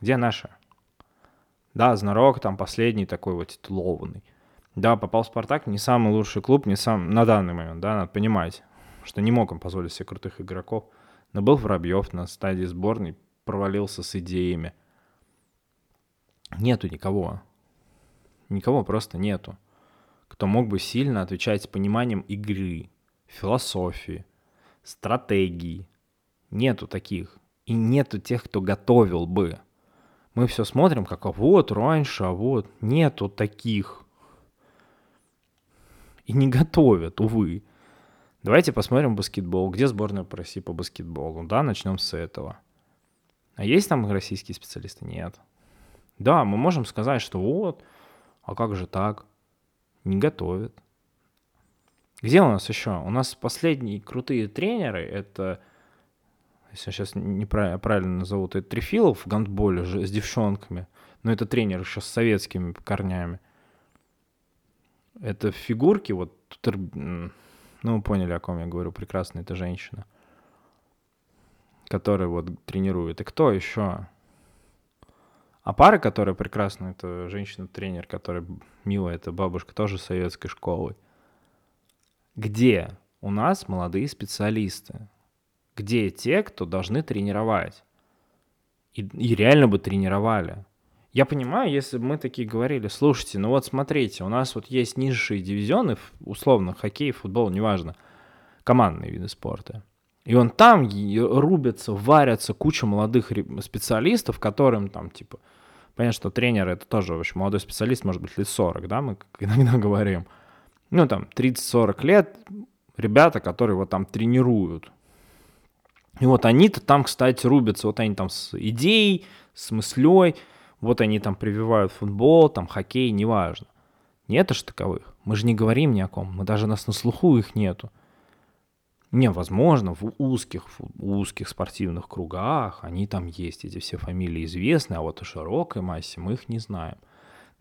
Где наши? Да, Знарок там последний такой вот титулованный. Да, попал в Спартак, не самый лучший клуб, не сам на данный момент, да, надо понимать, что не мог он позволить себе крутых игроков. Но был Воробьев на стадии сборной, провалился с идеями. Нету никого. Никого просто нету. Кто мог бы сильно отвечать с пониманием игры, философии, стратегии. Нету таких. И нету тех, кто готовил бы. Мы все смотрим, как а вот раньше, а вот. Нету таких. И не готовят, увы. Давайте посмотрим баскетбол. Где сборная по России по баскетболу? Да, начнем с этого. А есть там российские специалисты? Нет. Да, мы можем сказать, что вот, а как же так? Не готовят. Где у нас еще? У нас последние крутые тренеры, это, если сейчас неправильно назову, это Трефилов в гандболе с девчонками, но это тренер еще с советскими корнями. Это фигурки, вот, ну, поняли, о ком я говорю, прекрасная эта женщина, которая вот тренирует. И кто еще? А пара, которая прекрасная, это женщина-тренер, которая милая, это бабушка тоже советской школы. Где у нас молодые специалисты? Где те, кто должны тренировать? И, и реально бы тренировали. Я понимаю, если бы мы такие говорили, слушайте, ну вот смотрите, у нас вот есть низшие дивизионы, условно, хоккей, футбол, неважно, командные виды спорта. И он там рубится, варятся куча молодых специалистов, которым там, типа, понятно, что тренер это тоже, в молодой специалист, может быть, лет 40, да, мы иногда говорим. Ну, там, 30-40 лет, ребята, которые вот там тренируют. И вот они-то там, кстати, рубятся, вот они там с идеей, с мыслей, вот они там прививают футбол, там хоккей, неважно. Нет же таковых. Мы же не говорим ни о ком, мы даже нас на слуху их нету. Невозможно в узких, в узких спортивных кругах, они там есть, эти все фамилии известны, а вот о широкой массе мы их не знаем.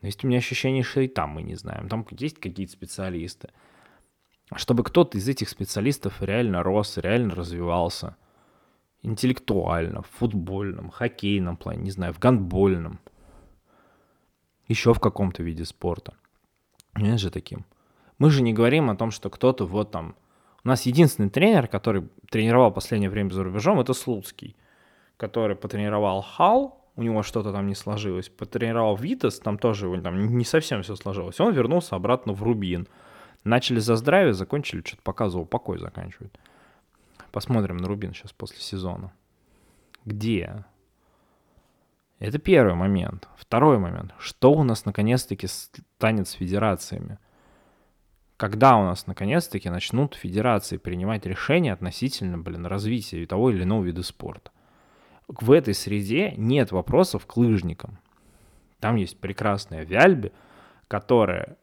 Но есть у меня ощущение, что и там мы не знаем. Там есть какие-то специалисты. Чтобы кто-то из этих специалистов реально рос, реально развивался. Интеллектуально, в футбольном, хоккейном плане, не знаю, в гандбольном. Еще в каком-то виде спорта. Нет же таким. Мы же не говорим о том, что кто-то вот там у нас единственный тренер, который тренировал последнее время за рубежом, это Слуцкий, который потренировал Хал, у него что-то там не сложилось, потренировал Витас, там тоже там не совсем все сложилось. Он вернулся обратно в Рубин. Начали за здравие, закончили, что-то показывал, покой заканчивают. Посмотрим на Рубин сейчас после сезона. Где? Это первый момент. Второй момент. Что у нас наконец-таки станет с федерациями? когда у нас наконец-таки начнут федерации принимать решения относительно, блин, развития того или иного вида спорта. В этой среде нет вопросов к лыжникам. Там есть прекрасная Вяльби, которая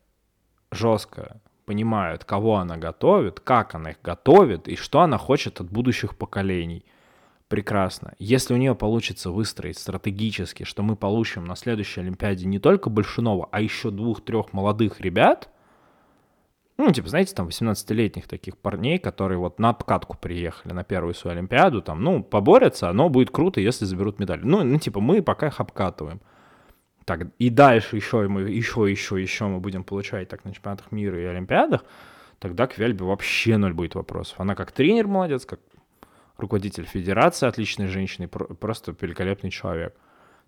жестко понимает, кого она готовит, как она их готовит и что она хочет от будущих поколений. Прекрасно. Если у нее получится выстроить стратегически, что мы получим на следующей Олимпиаде не только Большунова, а еще двух-трех молодых ребят, ну, типа, знаете, там 18-летних таких парней, которые вот на обкатку приехали на первую свою Олимпиаду, там, ну, поборются, но будет круто, если заберут медаль. Ну, ну типа, мы пока их обкатываем. Так, и дальше еще, мы, еще, еще, еще мы будем получать так на чемпионатах мира и Олимпиадах, тогда к Вельбе вообще ноль будет вопросов. Она как тренер молодец, как руководитель федерации отличной женщины, просто великолепный человек.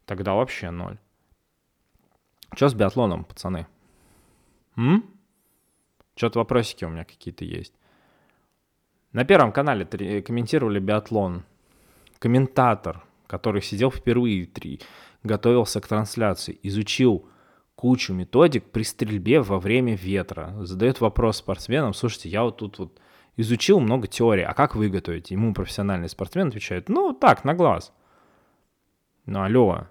Тогда вообще ноль. Что с биатлоном, пацаны? М? Что-то вопросики у меня какие-то есть. На Первом канале комментировали биатлон. Комментатор, который сидел впервые, три, готовился к трансляции, изучил кучу методик при стрельбе во время ветра. Задает вопрос спортсменам, слушайте, я вот тут вот изучил много теорий, а как вы готовите? Ему профессиональный спортсмен отвечает, ну так, на глаз. Ну алло.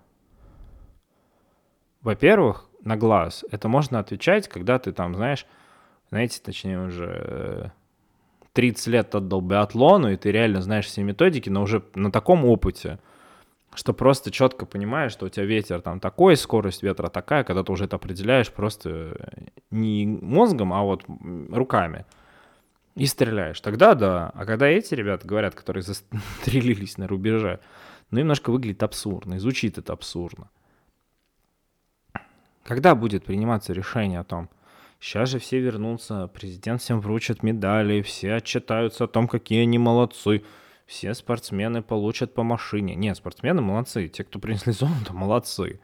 Во-первых, на глаз. Это можно отвечать, когда ты там, знаешь, знаете, точнее уже 30 лет отдал биатлону, и ты реально знаешь все методики, но уже на таком опыте, что просто четко понимаешь, что у тебя ветер там такой, скорость ветра такая, когда ты уже это определяешь просто не мозгом, а вот руками. И стреляешь. Тогда да. А когда эти ребята говорят, которые застрелились на рубеже, ну, немножко выглядит абсурдно, и звучит это абсурдно. Когда будет приниматься решение о том, Сейчас же все вернутся, президент всем вручит медали, все отчитаются о том, какие они молодцы. Все спортсмены получат по машине. Нет, спортсмены молодцы. Те, кто принесли золото, молодцы.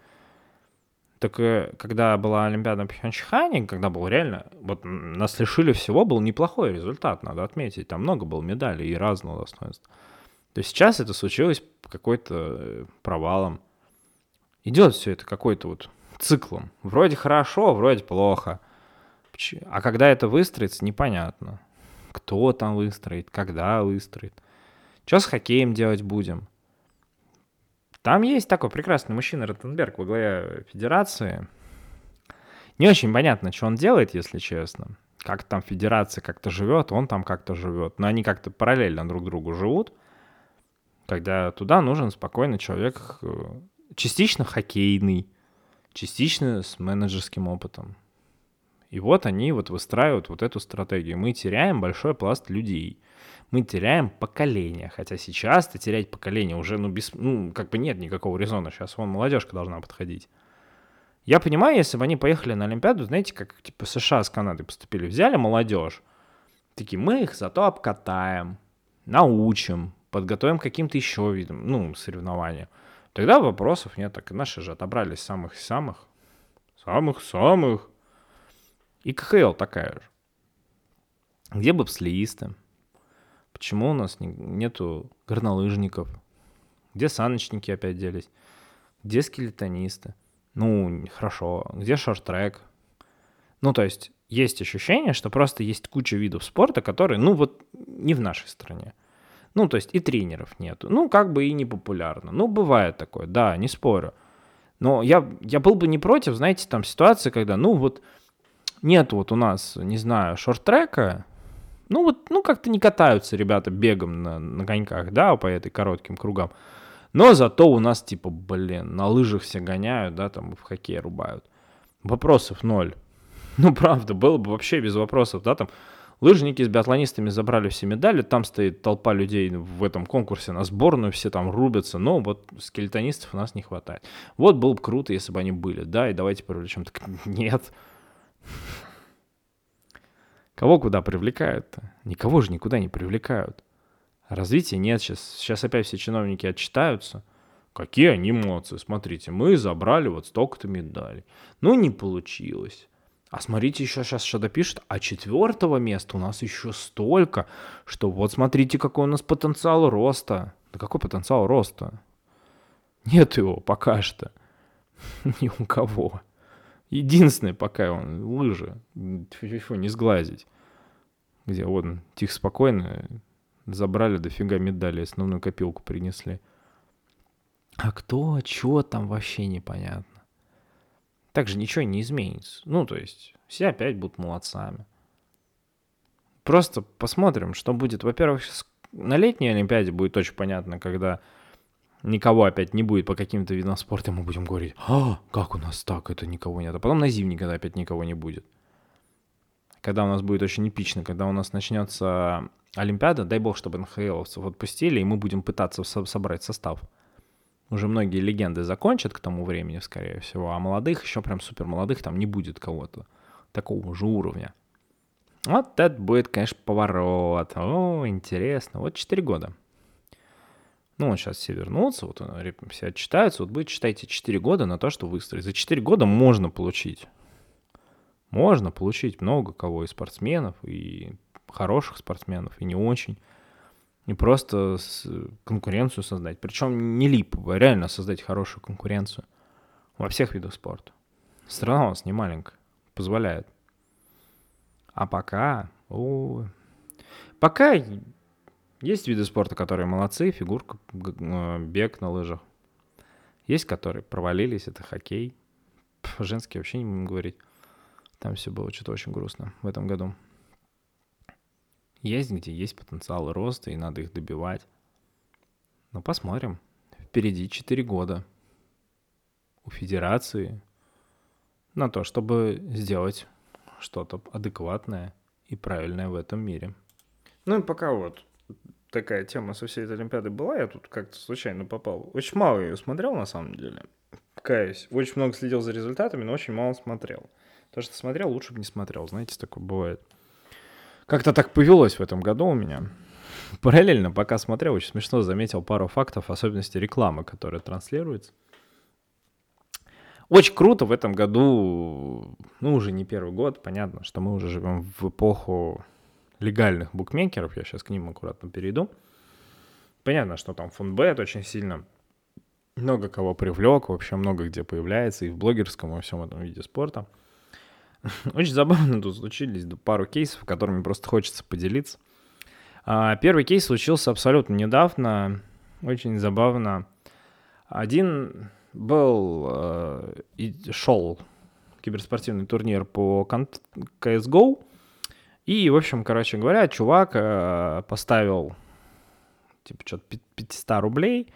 Так э, когда была Олимпиада в Пхенчхане, когда был реально, вот нас лишили всего, был неплохой результат, надо отметить. Там много было медалей и разного достоинства. То есть сейчас это случилось какой-то э, провалом. Идет все это какой-то вот циклом. Вроде хорошо, вроде плохо. А когда это выстроится, непонятно. Кто там выстроит, когда выстроит. Что с хоккеем делать будем? Там есть такой прекрасный мужчина Ротенберг во главе федерации. Не очень понятно, что он делает, если честно. Как там федерация как-то живет, он там как-то живет. Но они как-то параллельно друг другу живут. Когда туда нужен спокойный человек, э, частично хоккейный, частично с менеджерским опытом. И вот они вот выстраивают вот эту стратегию. Мы теряем большой пласт людей. Мы теряем поколение. Хотя сейчас-то терять поколение уже, ну, без, ну, как бы нет никакого резона. Сейчас вон молодежка должна подходить. Я понимаю, если бы они поехали на Олимпиаду, знаете, как типа США с Канадой поступили, взяли молодежь, такие, мы их зато обкатаем, научим, подготовим каким-то еще видом, ну, соревнованиям. Тогда вопросов нет, так наши же отобрали самых-самых, самых-самых, и КХЛ такая же. Где бобслеисты? Почему у нас не, нету горнолыжников? Где саночники опять делись? Где скелетонисты? Ну, хорошо. Где шорт-трек? Ну, то есть, есть ощущение, что просто есть куча видов спорта, которые, ну, вот не в нашей стране. Ну, то есть и тренеров нету. Ну, как бы и не популярно. Ну, бывает такое, да, не спорю. Но я, я был бы не против, знаете, там ситуации, когда, ну, вот нет вот у нас, не знаю, шорт-трека, ну вот, ну как-то не катаются ребята бегом на, на коньках, да, по этой коротким кругам. Но зато у нас, типа, блин, на лыжах все гоняют, да, там в хоккей рубают. Вопросов ноль. Ну, правда, было бы вообще без вопросов, да, там лыжники с биатлонистами забрали все медали, там стоит толпа людей в этом конкурсе на сборную, все там рубятся, но вот скелетонистов у нас не хватает. Вот было бы круто, если бы они были, да, и давайте привлечем. Так нет, Кого куда привлекают-то? Никого же никуда не привлекают. Развития нет сейчас. Сейчас опять все чиновники отчитаются. Какие они молодцы. Смотрите, мы забрали вот столько-то медалей. Ну, не получилось. А смотрите, еще сейчас что-то пишут, а четвертого места у нас еще столько, что вот смотрите, какой у нас потенциал роста. Да какой потенциал роста? Нет его пока что. Ни у кого. Единственное, пока он лыжи, фу, не сглазить. Где вот тихо, спокойно забрали дофига медали, основную копилку принесли. А кто, что там вообще непонятно. также ничего не изменится. Ну, то есть, все опять будут молодцами. Просто посмотрим, что будет. Во-первых, на летней Олимпиаде будет очень понятно, когда никого опять не будет по каким-то видам спорта, мы будем говорить, а, как у нас так, это никого нет. А потом на зимней, когда опять никого не будет. Когда у нас будет очень эпично, когда у нас начнется Олимпиада, дай бог, чтобы НХЛовцев отпустили, и мы будем пытаться собрать состав. Уже многие легенды закончат к тому времени, скорее всего, а молодых, еще прям супер молодых, там не будет кого-то такого же уровня. Вот это будет, конечно, поворот. О, интересно. Вот 4 года. Ну, вот сейчас все вернутся, вот все отчитаются. Вот будет, читайте, 4 года на то, что выстроить. За 4 года можно получить. Можно получить много кого, и спортсменов, и хороших спортсменов, и не очень. И просто конкуренцию создать. Причем не липово, а реально создать хорошую конкуренцию во всех видах спорта. Страна у нас не маленькая, позволяет. А пока, о, пока есть виды спорта, которые молодцы, фигурка, бег на лыжах. Есть, которые провалились, это хоккей. Пф, женский вообще не будем говорить. Там все было что-то очень грустно в этом году. Есть, где есть потенциал роста, и надо их добивать. Ну, посмотрим. Впереди 4 года у федерации на то, чтобы сделать что-то адекватное и правильное в этом мире. Ну и пока вот такая тема со всей этой Олимпиады была, я тут как-то случайно попал. Очень мало ее смотрел, на самом деле. Каюсь. Очень много следил за результатами, но очень мало смотрел. То, что смотрел, лучше бы не смотрел. Знаете, такое бывает. Как-то так повелось в этом году у меня. Параллельно, пока смотрел, очень смешно заметил пару фактов, особенности рекламы, которая транслируется. Очень круто в этом году, ну, уже не первый год, понятно, что мы уже живем в эпоху легальных букмекеров, я сейчас к ним аккуратно перейду. Понятно, что там фондбет очень сильно много кого привлек, вообще много где появляется, и в блогерском, и во всем этом виде спорта. Очень забавно тут случились пару кейсов, которыми просто хочется поделиться. А, первый кейс случился абсолютно недавно, очень забавно. Один был э, и шел киберспортивный турнир по CSGO. И, в общем, короче говоря, чувак э, поставил типа что-то 500 рублей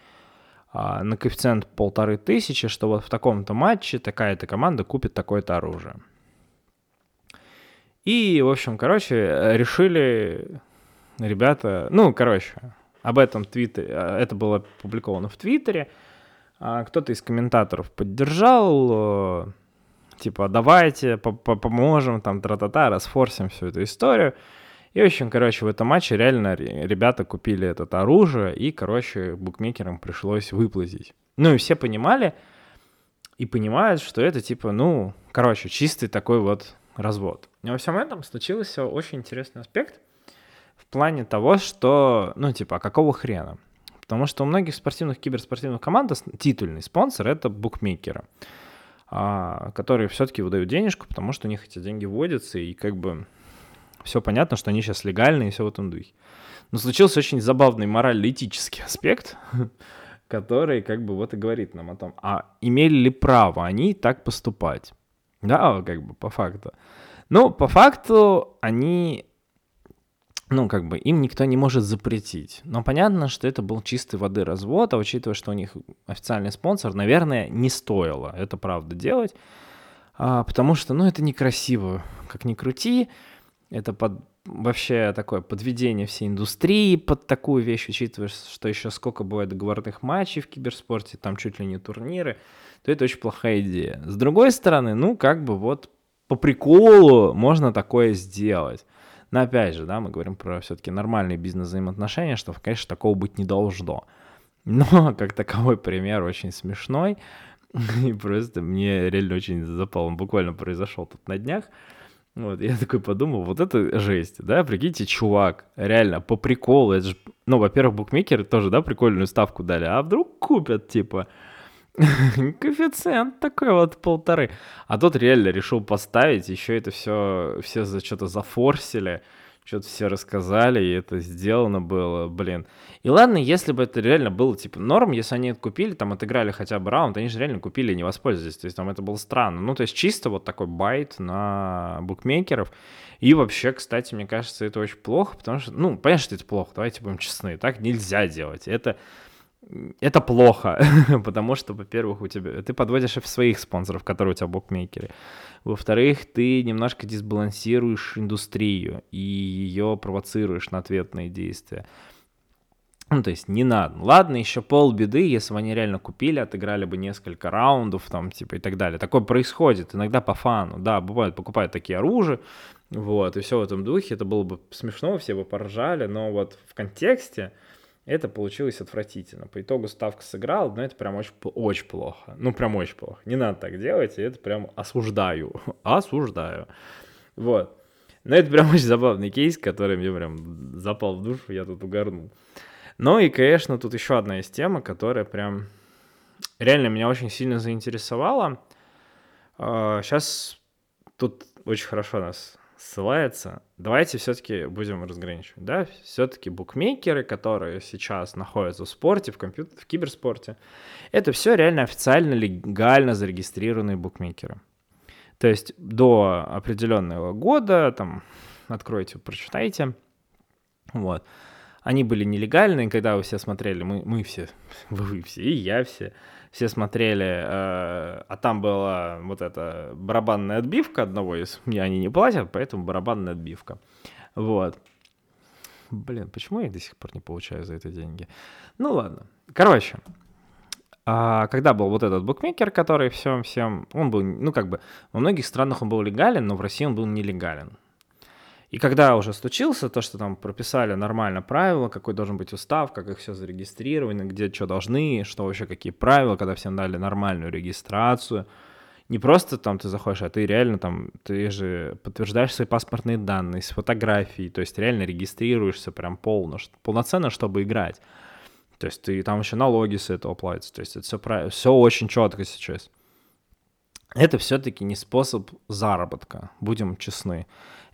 э, на коэффициент полторы тысячи, что вот в таком-то матче такая-то команда купит такое-то оружие. И, в общем, короче, решили ребята, ну, короче, об этом твиттере, э, это было опубликовано в Твиттере, а кто-то из комментаторов поддержал, э, типа, давайте поможем, там, тра-та-та, расфорсим всю эту историю. И, в общем, короче, в этом матче реально ребята купили это оружие, и, короче, букмекерам пришлось выплатить. Ну, и все понимали, и понимают, что это, типа, ну, короче, чистый такой вот развод. И во всем этом случился очень интересный аспект в плане того, что, ну, типа, а какого хрена? Потому что у многих спортивных, киберспортивных команд титульный спонсор — это букмекеры, которые все-таки выдают денежку, потому что у них эти деньги вводятся, и как бы все понятно, что они сейчас легальные и все в этом духе. Но случился очень забавный морально-этический аспект, который как бы вот и говорит нам о том, а имели ли право они так поступать? Да, как бы по факту. Ну, по факту они ну, как бы им никто не может запретить. Но понятно, что это был чистой воды развод, а учитывая, что у них официальный спонсор, наверное, не стоило это правда делать, а, потому что, ну, это некрасиво, как ни крути, это под, вообще такое подведение всей индустрии под такую вещь, учитывая, что еще сколько бывает договорных матчей в киберспорте, там чуть ли не турниры, то это очень плохая идея. С другой стороны, ну, как бы вот по приколу можно такое сделать. Но опять же, да, мы говорим про все-таки нормальные бизнес-взаимоотношения, что, конечно, такого быть не должно. Но как таковой пример очень смешной. И просто мне реально очень запал. Он буквально произошел тут на днях. Вот, я такой подумал, вот это жесть, да, прикиньте, чувак, реально, по приколу, это же, ну, во-первых, букмекеры тоже, да, прикольную ставку дали, а вдруг купят, типа, коэффициент такой вот полторы. А тот реально решил поставить, еще это все, все за что-то зафорсили, что-то все рассказали, и это сделано было, блин. И ладно, если бы это реально было, типа, норм, если они это купили, там, отыграли хотя бы раунд, они же реально купили и не воспользовались, то есть там это было странно. Ну, то есть чисто вот такой байт на букмекеров. И вообще, кстати, мне кажется, это очень плохо, потому что, ну, понятно, что это плохо, давайте будем честны, так нельзя делать. Это это плохо, потому что, во-первых, у тебя ты подводишь и своих спонсоров, которые у тебя букмекеры. Во-вторых, ты немножко дисбалансируешь индустрию и ее провоцируешь на ответные действия. Ну, то есть не надо. Ладно, еще полбеды, если бы они реально купили, отыграли бы несколько раундов, там, типа, и так далее. Такое происходит иногда по фану. Да, бывает, покупают такие оружия, вот, и все в этом духе. Это было бы смешно, все бы поржали, но вот в контексте это получилось отвратительно. По итогу ставка сыграла, но это прям очень, очень плохо. Ну, прям очень плохо. Не надо так делать, и это прям осуждаю. осуждаю. Вот. Но это прям очень забавный кейс, который мне прям запал в душу, я тут угорнул. Ну и, конечно, тут еще одна есть тема, которая прям реально меня очень сильно заинтересовала. Сейчас а, тут очень хорошо нас ссылается. Давайте все-таки будем разграничивать, да, все-таки букмекеры, которые сейчас находятся в спорте, в, компьютер, в киберспорте, это все реально официально, легально зарегистрированные букмекеры. То есть до определенного года, там, откройте, прочитайте, вот, они были нелегальные, когда вы все смотрели, мы, мы все, вы все, и я все, все смотрели, э, а там была вот эта барабанная отбивка одного из, мне они не платят, поэтому барабанная отбивка. Вот. Блин, почему я до сих пор не получаю за это деньги? Ну ладно. Короче, а когда был вот этот букмекер, который всем, всем, он был, ну как бы, во многих странах он был легален, но в России он был нелегален. И когда уже случился, то, что там прописали нормально правила, какой должен быть устав, как их все зарегистрировано, где что должны, что вообще какие правила, когда всем дали нормальную регистрацию. Не просто там ты заходишь, а ты реально там, ты же подтверждаешь свои паспортные данные с фотографией, то есть реально регистрируешься прям полно, полноценно, чтобы играть. То есть ты там еще налоги с этого платятся, то есть это все, правильно, все очень четко сейчас. Это все-таки не способ заработка, будем честны.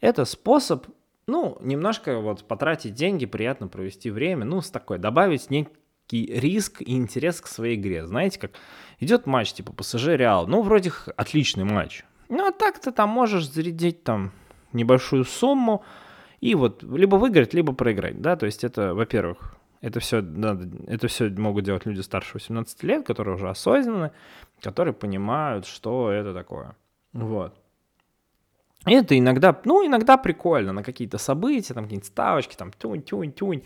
Это способ, ну, немножко вот потратить деньги, приятно провести время, ну, с такой, добавить некий риск и интерес к своей игре. Знаете, как идет матч типа ПСЖ Реал, ну, вроде отличный матч. Ну, а так ты там можешь зарядить там небольшую сумму и вот либо выиграть, либо проиграть, да, то есть это, во-первых, это все, надо, это все могут делать люди старше 18 лет, которые уже осознаны, которые понимают, что это такое. Вот. Это иногда, ну, иногда прикольно на какие-то события, там какие-нибудь ставочки, там тюнь-тюнь-тюнь.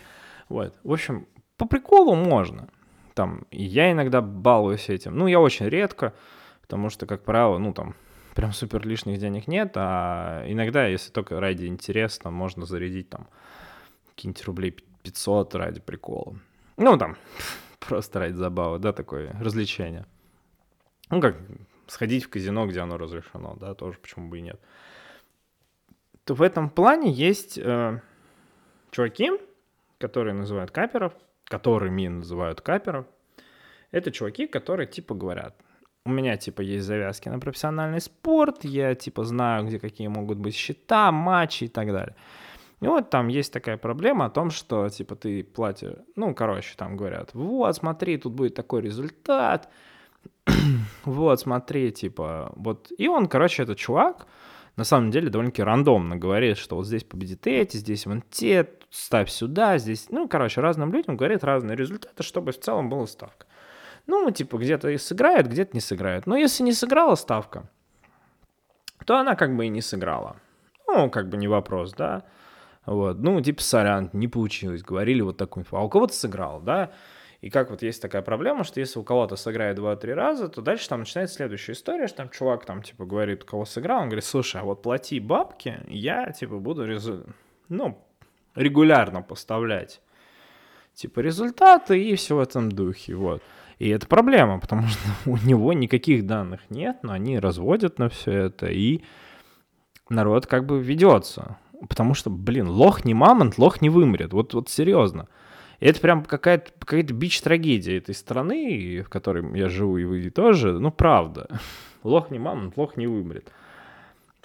Вот. В общем, по приколу можно. Там, и я иногда балуюсь этим. Ну, я очень редко, потому что, как правило, ну, там, прям супер лишних денег нет, а иногда, если только ради интереса, там, можно зарядить, там, какие-нибудь рублей 500 ради прикола. Ну, там, просто ради забавы, да, такое развлечение. Ну, как сходить в казино, где оно разрешено, да, тоже почему бы и нет то в этом плане есть э, чуваки, которые называют каперов, которыми называют каперов. Это чуваки, которые типа говорят, у меня типа есть завязки на профессиональный спорт, я типа знаю, где какие могут быть счета, матчи и так далее. И вот там есть такая проблема о том, что типа ты платишь, ну, короче, там говорят, вот, смотри, тут будет такой результат, вот, смотри, типа, вот. И он, короче, этот чувак, на самом деле довольно-таки рандомно говорит, что вот здесь победит эти, здесь вон те, ставь сюда, здесь... Ну, короче, разным людям говорит разные результаты, чтобы в целом была ставка. Ну, типа, где-то и сыграет, где-то не сыграет. Но если не сыграла ставка, то она как бы и не сыграла. Ну, как бы не вопрос, да. Вот, ну, типа, сорян, не получилось, говорили вот такую инфу. А у кого-то сыграл, да. И как вот есть такая проблема, что если у кого-то сыграет 2-3 раза, то дальше там начинается следующая история, что там чувак там типа говорит, у кого сыграл, он говорит, слушай, а вот плати бабки, я типа буду резу... ну, регулярно поставлять типа результаты и все в этом духе, вот. И это проблема, потому что у него никаких данных нет, но они разводят на все это, и народ как бы ведется. Потому что, блин, лох не мамонт, лох не вымрет. Вот, вот серьезно. И это прям какая-то какая бич-трагедия этой страны, в которой я живу, и вы тоже. Ну, правда. Лох не мамонт, лох не вымрет.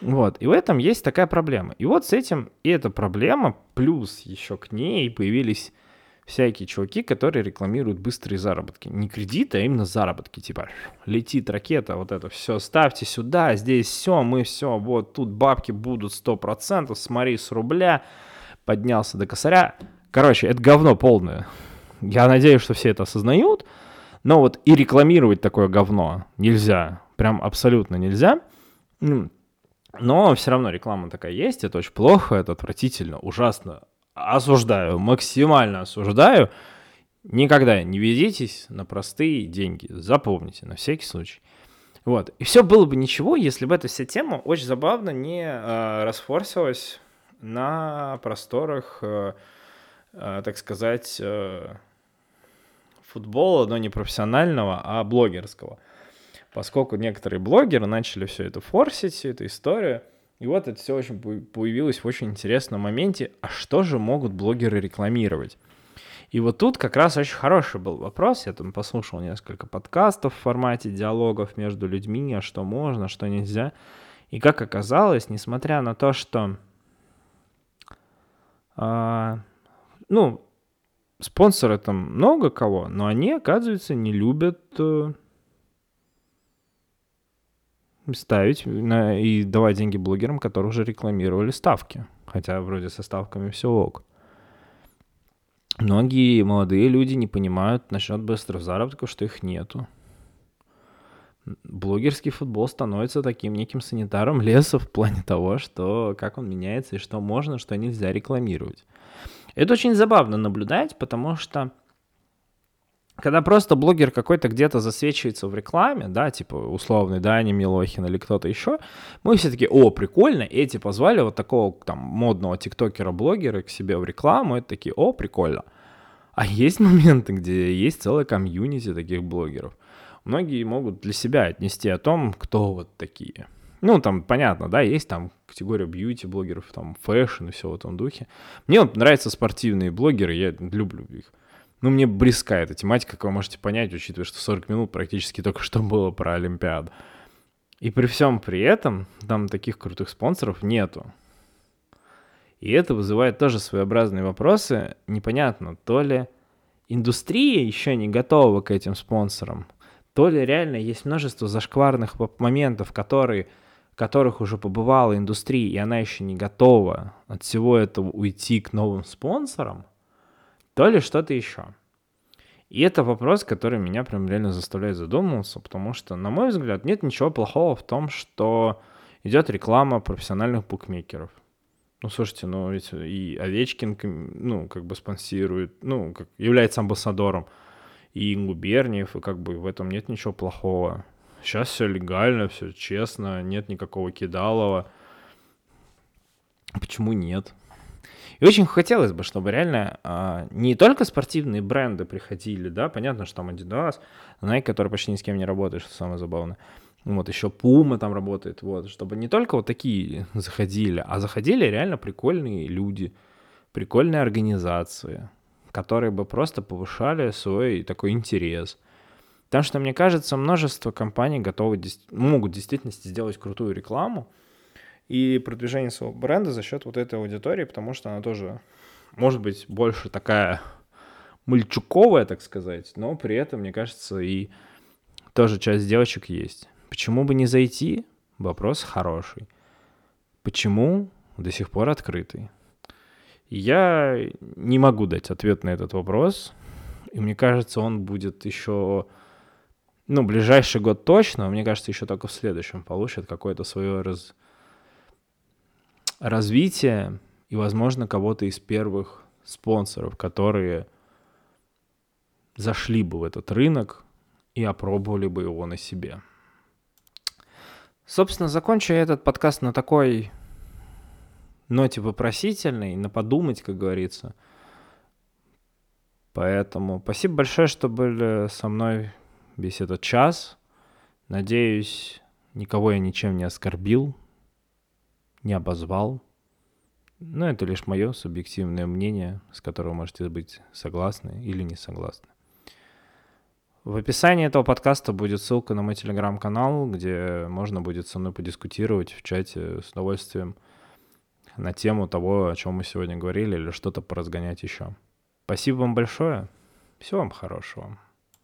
Вот, и в этом есть такая проблема. И вот с этим, и эта проблема, плюс еще к ней появились всякие чуваки, которые рекламируют быстрые заработки. Не кредиты, а именно заработки. Типа, летит ракета, вот это все, ставьте сюда, здесь все, мы все, вот тут бабки будут 100%, смотри, с рубля, поднялся до косаря. Короче, это говно полное. Я надеюсь, что все это осознают, но вот и рекламировать такое говно нельзя, прям абсолютно нельзя. Но все равно реклама такая есть, это очень плохо, это отвратительно, ужасно. Осуждаю, максимально осуждаю. Никогда не ведитесь на простые деньги, запомните, на всякий случай. Вот. И все было бы ничего, если бы эта вся тема очень забавно не э, расфорсилась на просторах, э, так сказать, э, футбола, но не профессионального, а блогерского поскольку некоторые блогеры начали все это форсить, всю эту историю, и вот это все очень появилось в очень интересном моменте, а что же могут блогеры рекламировать? И вот тут как раз очень хороший был вопрос. Я там послушал несколько подкастов в формате диалогов между людьми, а что можно, что нельзя. И как оказалось, несмотря на то, что а, ну, спонсоры там много кого, но они, оказывается, не любят э, ставить на, и давать деньги блогерам, которые уже рекламировали ставки. Хотя вроде со ставками все ок. Многие молодые люди не понимают насчет быстрых заработков, что их нету. Блогерский футбол становится таким неким санитаром леса в плане того, что как он меняется и что можно, что нельзя рекламировать. Это очень забавно наблюдать, потому что когда просто блогер какой-то где-то засвечивается в рекламе, да, типа условный Даня Милохин или кто-то еще, мы все такие о, прикольно, эти позвали вот такого там модного тиктокера-блогера к себе в рекламу, это такие, о, прикольно. А есть моменты, где есть целая комьюнити таких блогеров. Многие могут для себя отнести о том, кто вот такие. Ну, там, понятно, да, есть там категория бьюти-блогеров, там, fashion и все в этом духе. Мне вот нравятся спортивные блогеры, я люблю их ну, мне близка эта тематика, как вы можете понять, учитывая, что 40 минут практически только что было про Олимпиаду. И при всем при этом там таких крутых спонсоров нету. И это вызывает тоже своеобразные вопросы. Непонятно, то ли индустрия еще не готова к этим спонсорам, то ли реально есть множество зашкварных моментов, которые, которых уже побывала индустрия, и она еще не готова от всего этого уйти к новым спонсорам – то ли что-то еще. И это вопрос, который меня прям реально заставляет задумываться, потому что, на мой взгляд, нет ничего плохого в том, что идет реклама профессиональных букмекеров. Ну, слушайте, ну ведь и Овечкин, ну, как бы спонсирует, ну, как является амбассадором, и Губерниев, и как бы в этом нет ничего плохого. Сейчас все легально, все честно, нет никакого кидалова. Почему нет? И очень хотелось бы, чтобы реально а, не только спортивные бренды приходили, да, понятно, что там Adidas, Nike, который почти ни с кем не работает, что самое забавное. Вот еще Puma там работает, вот, чтобы не только вот такие заходили, а заходили реально прикольные люди, прикольные организации, которые бы просто повышали свой такой интерес. Потому что, мне кажется, множество компаний готовы, могут действительно сделать крутую рекламу, и продвижение своего бренда за счет вот этой аудитории, потому что она тоже может быть больше такая мальчуковая, так сказать, но при этом, мне кажется, и тоже часть девочек есть. Почему бы не зайти? Вопрос хороший. Почему до сих пор открытый? Я не могу дать ответ на этот вопрос, и мне кажется, он будет еще, ну, ближайший год точно, мне кажется, еще только в следующем получит какое-то свое раз, развитие и, возможно, кого-то из первых спонсоров, которые зашли бы в этот рынок и опробовали бы его на себе. Собственно, закончу я этот подкаст на такой ноте вопросительной, на подумать, как говорится. Поэтому спасибо большое, что были со мной весь этот час. Надеюсь, никого я ничем не оскорбил, не обозвал. Но это лишь мое субъективное мнение, с которым можете быть согласны или не согласны. В описании этого подкаста будет ссылка на мой телеграм-канал, где можно будет со мной подискутировать в чате с удовольствием на тему того, о чем мы сегодня говорили, или что-то поразгонять еще. Спасибо вам большое. Всего вам хорошего.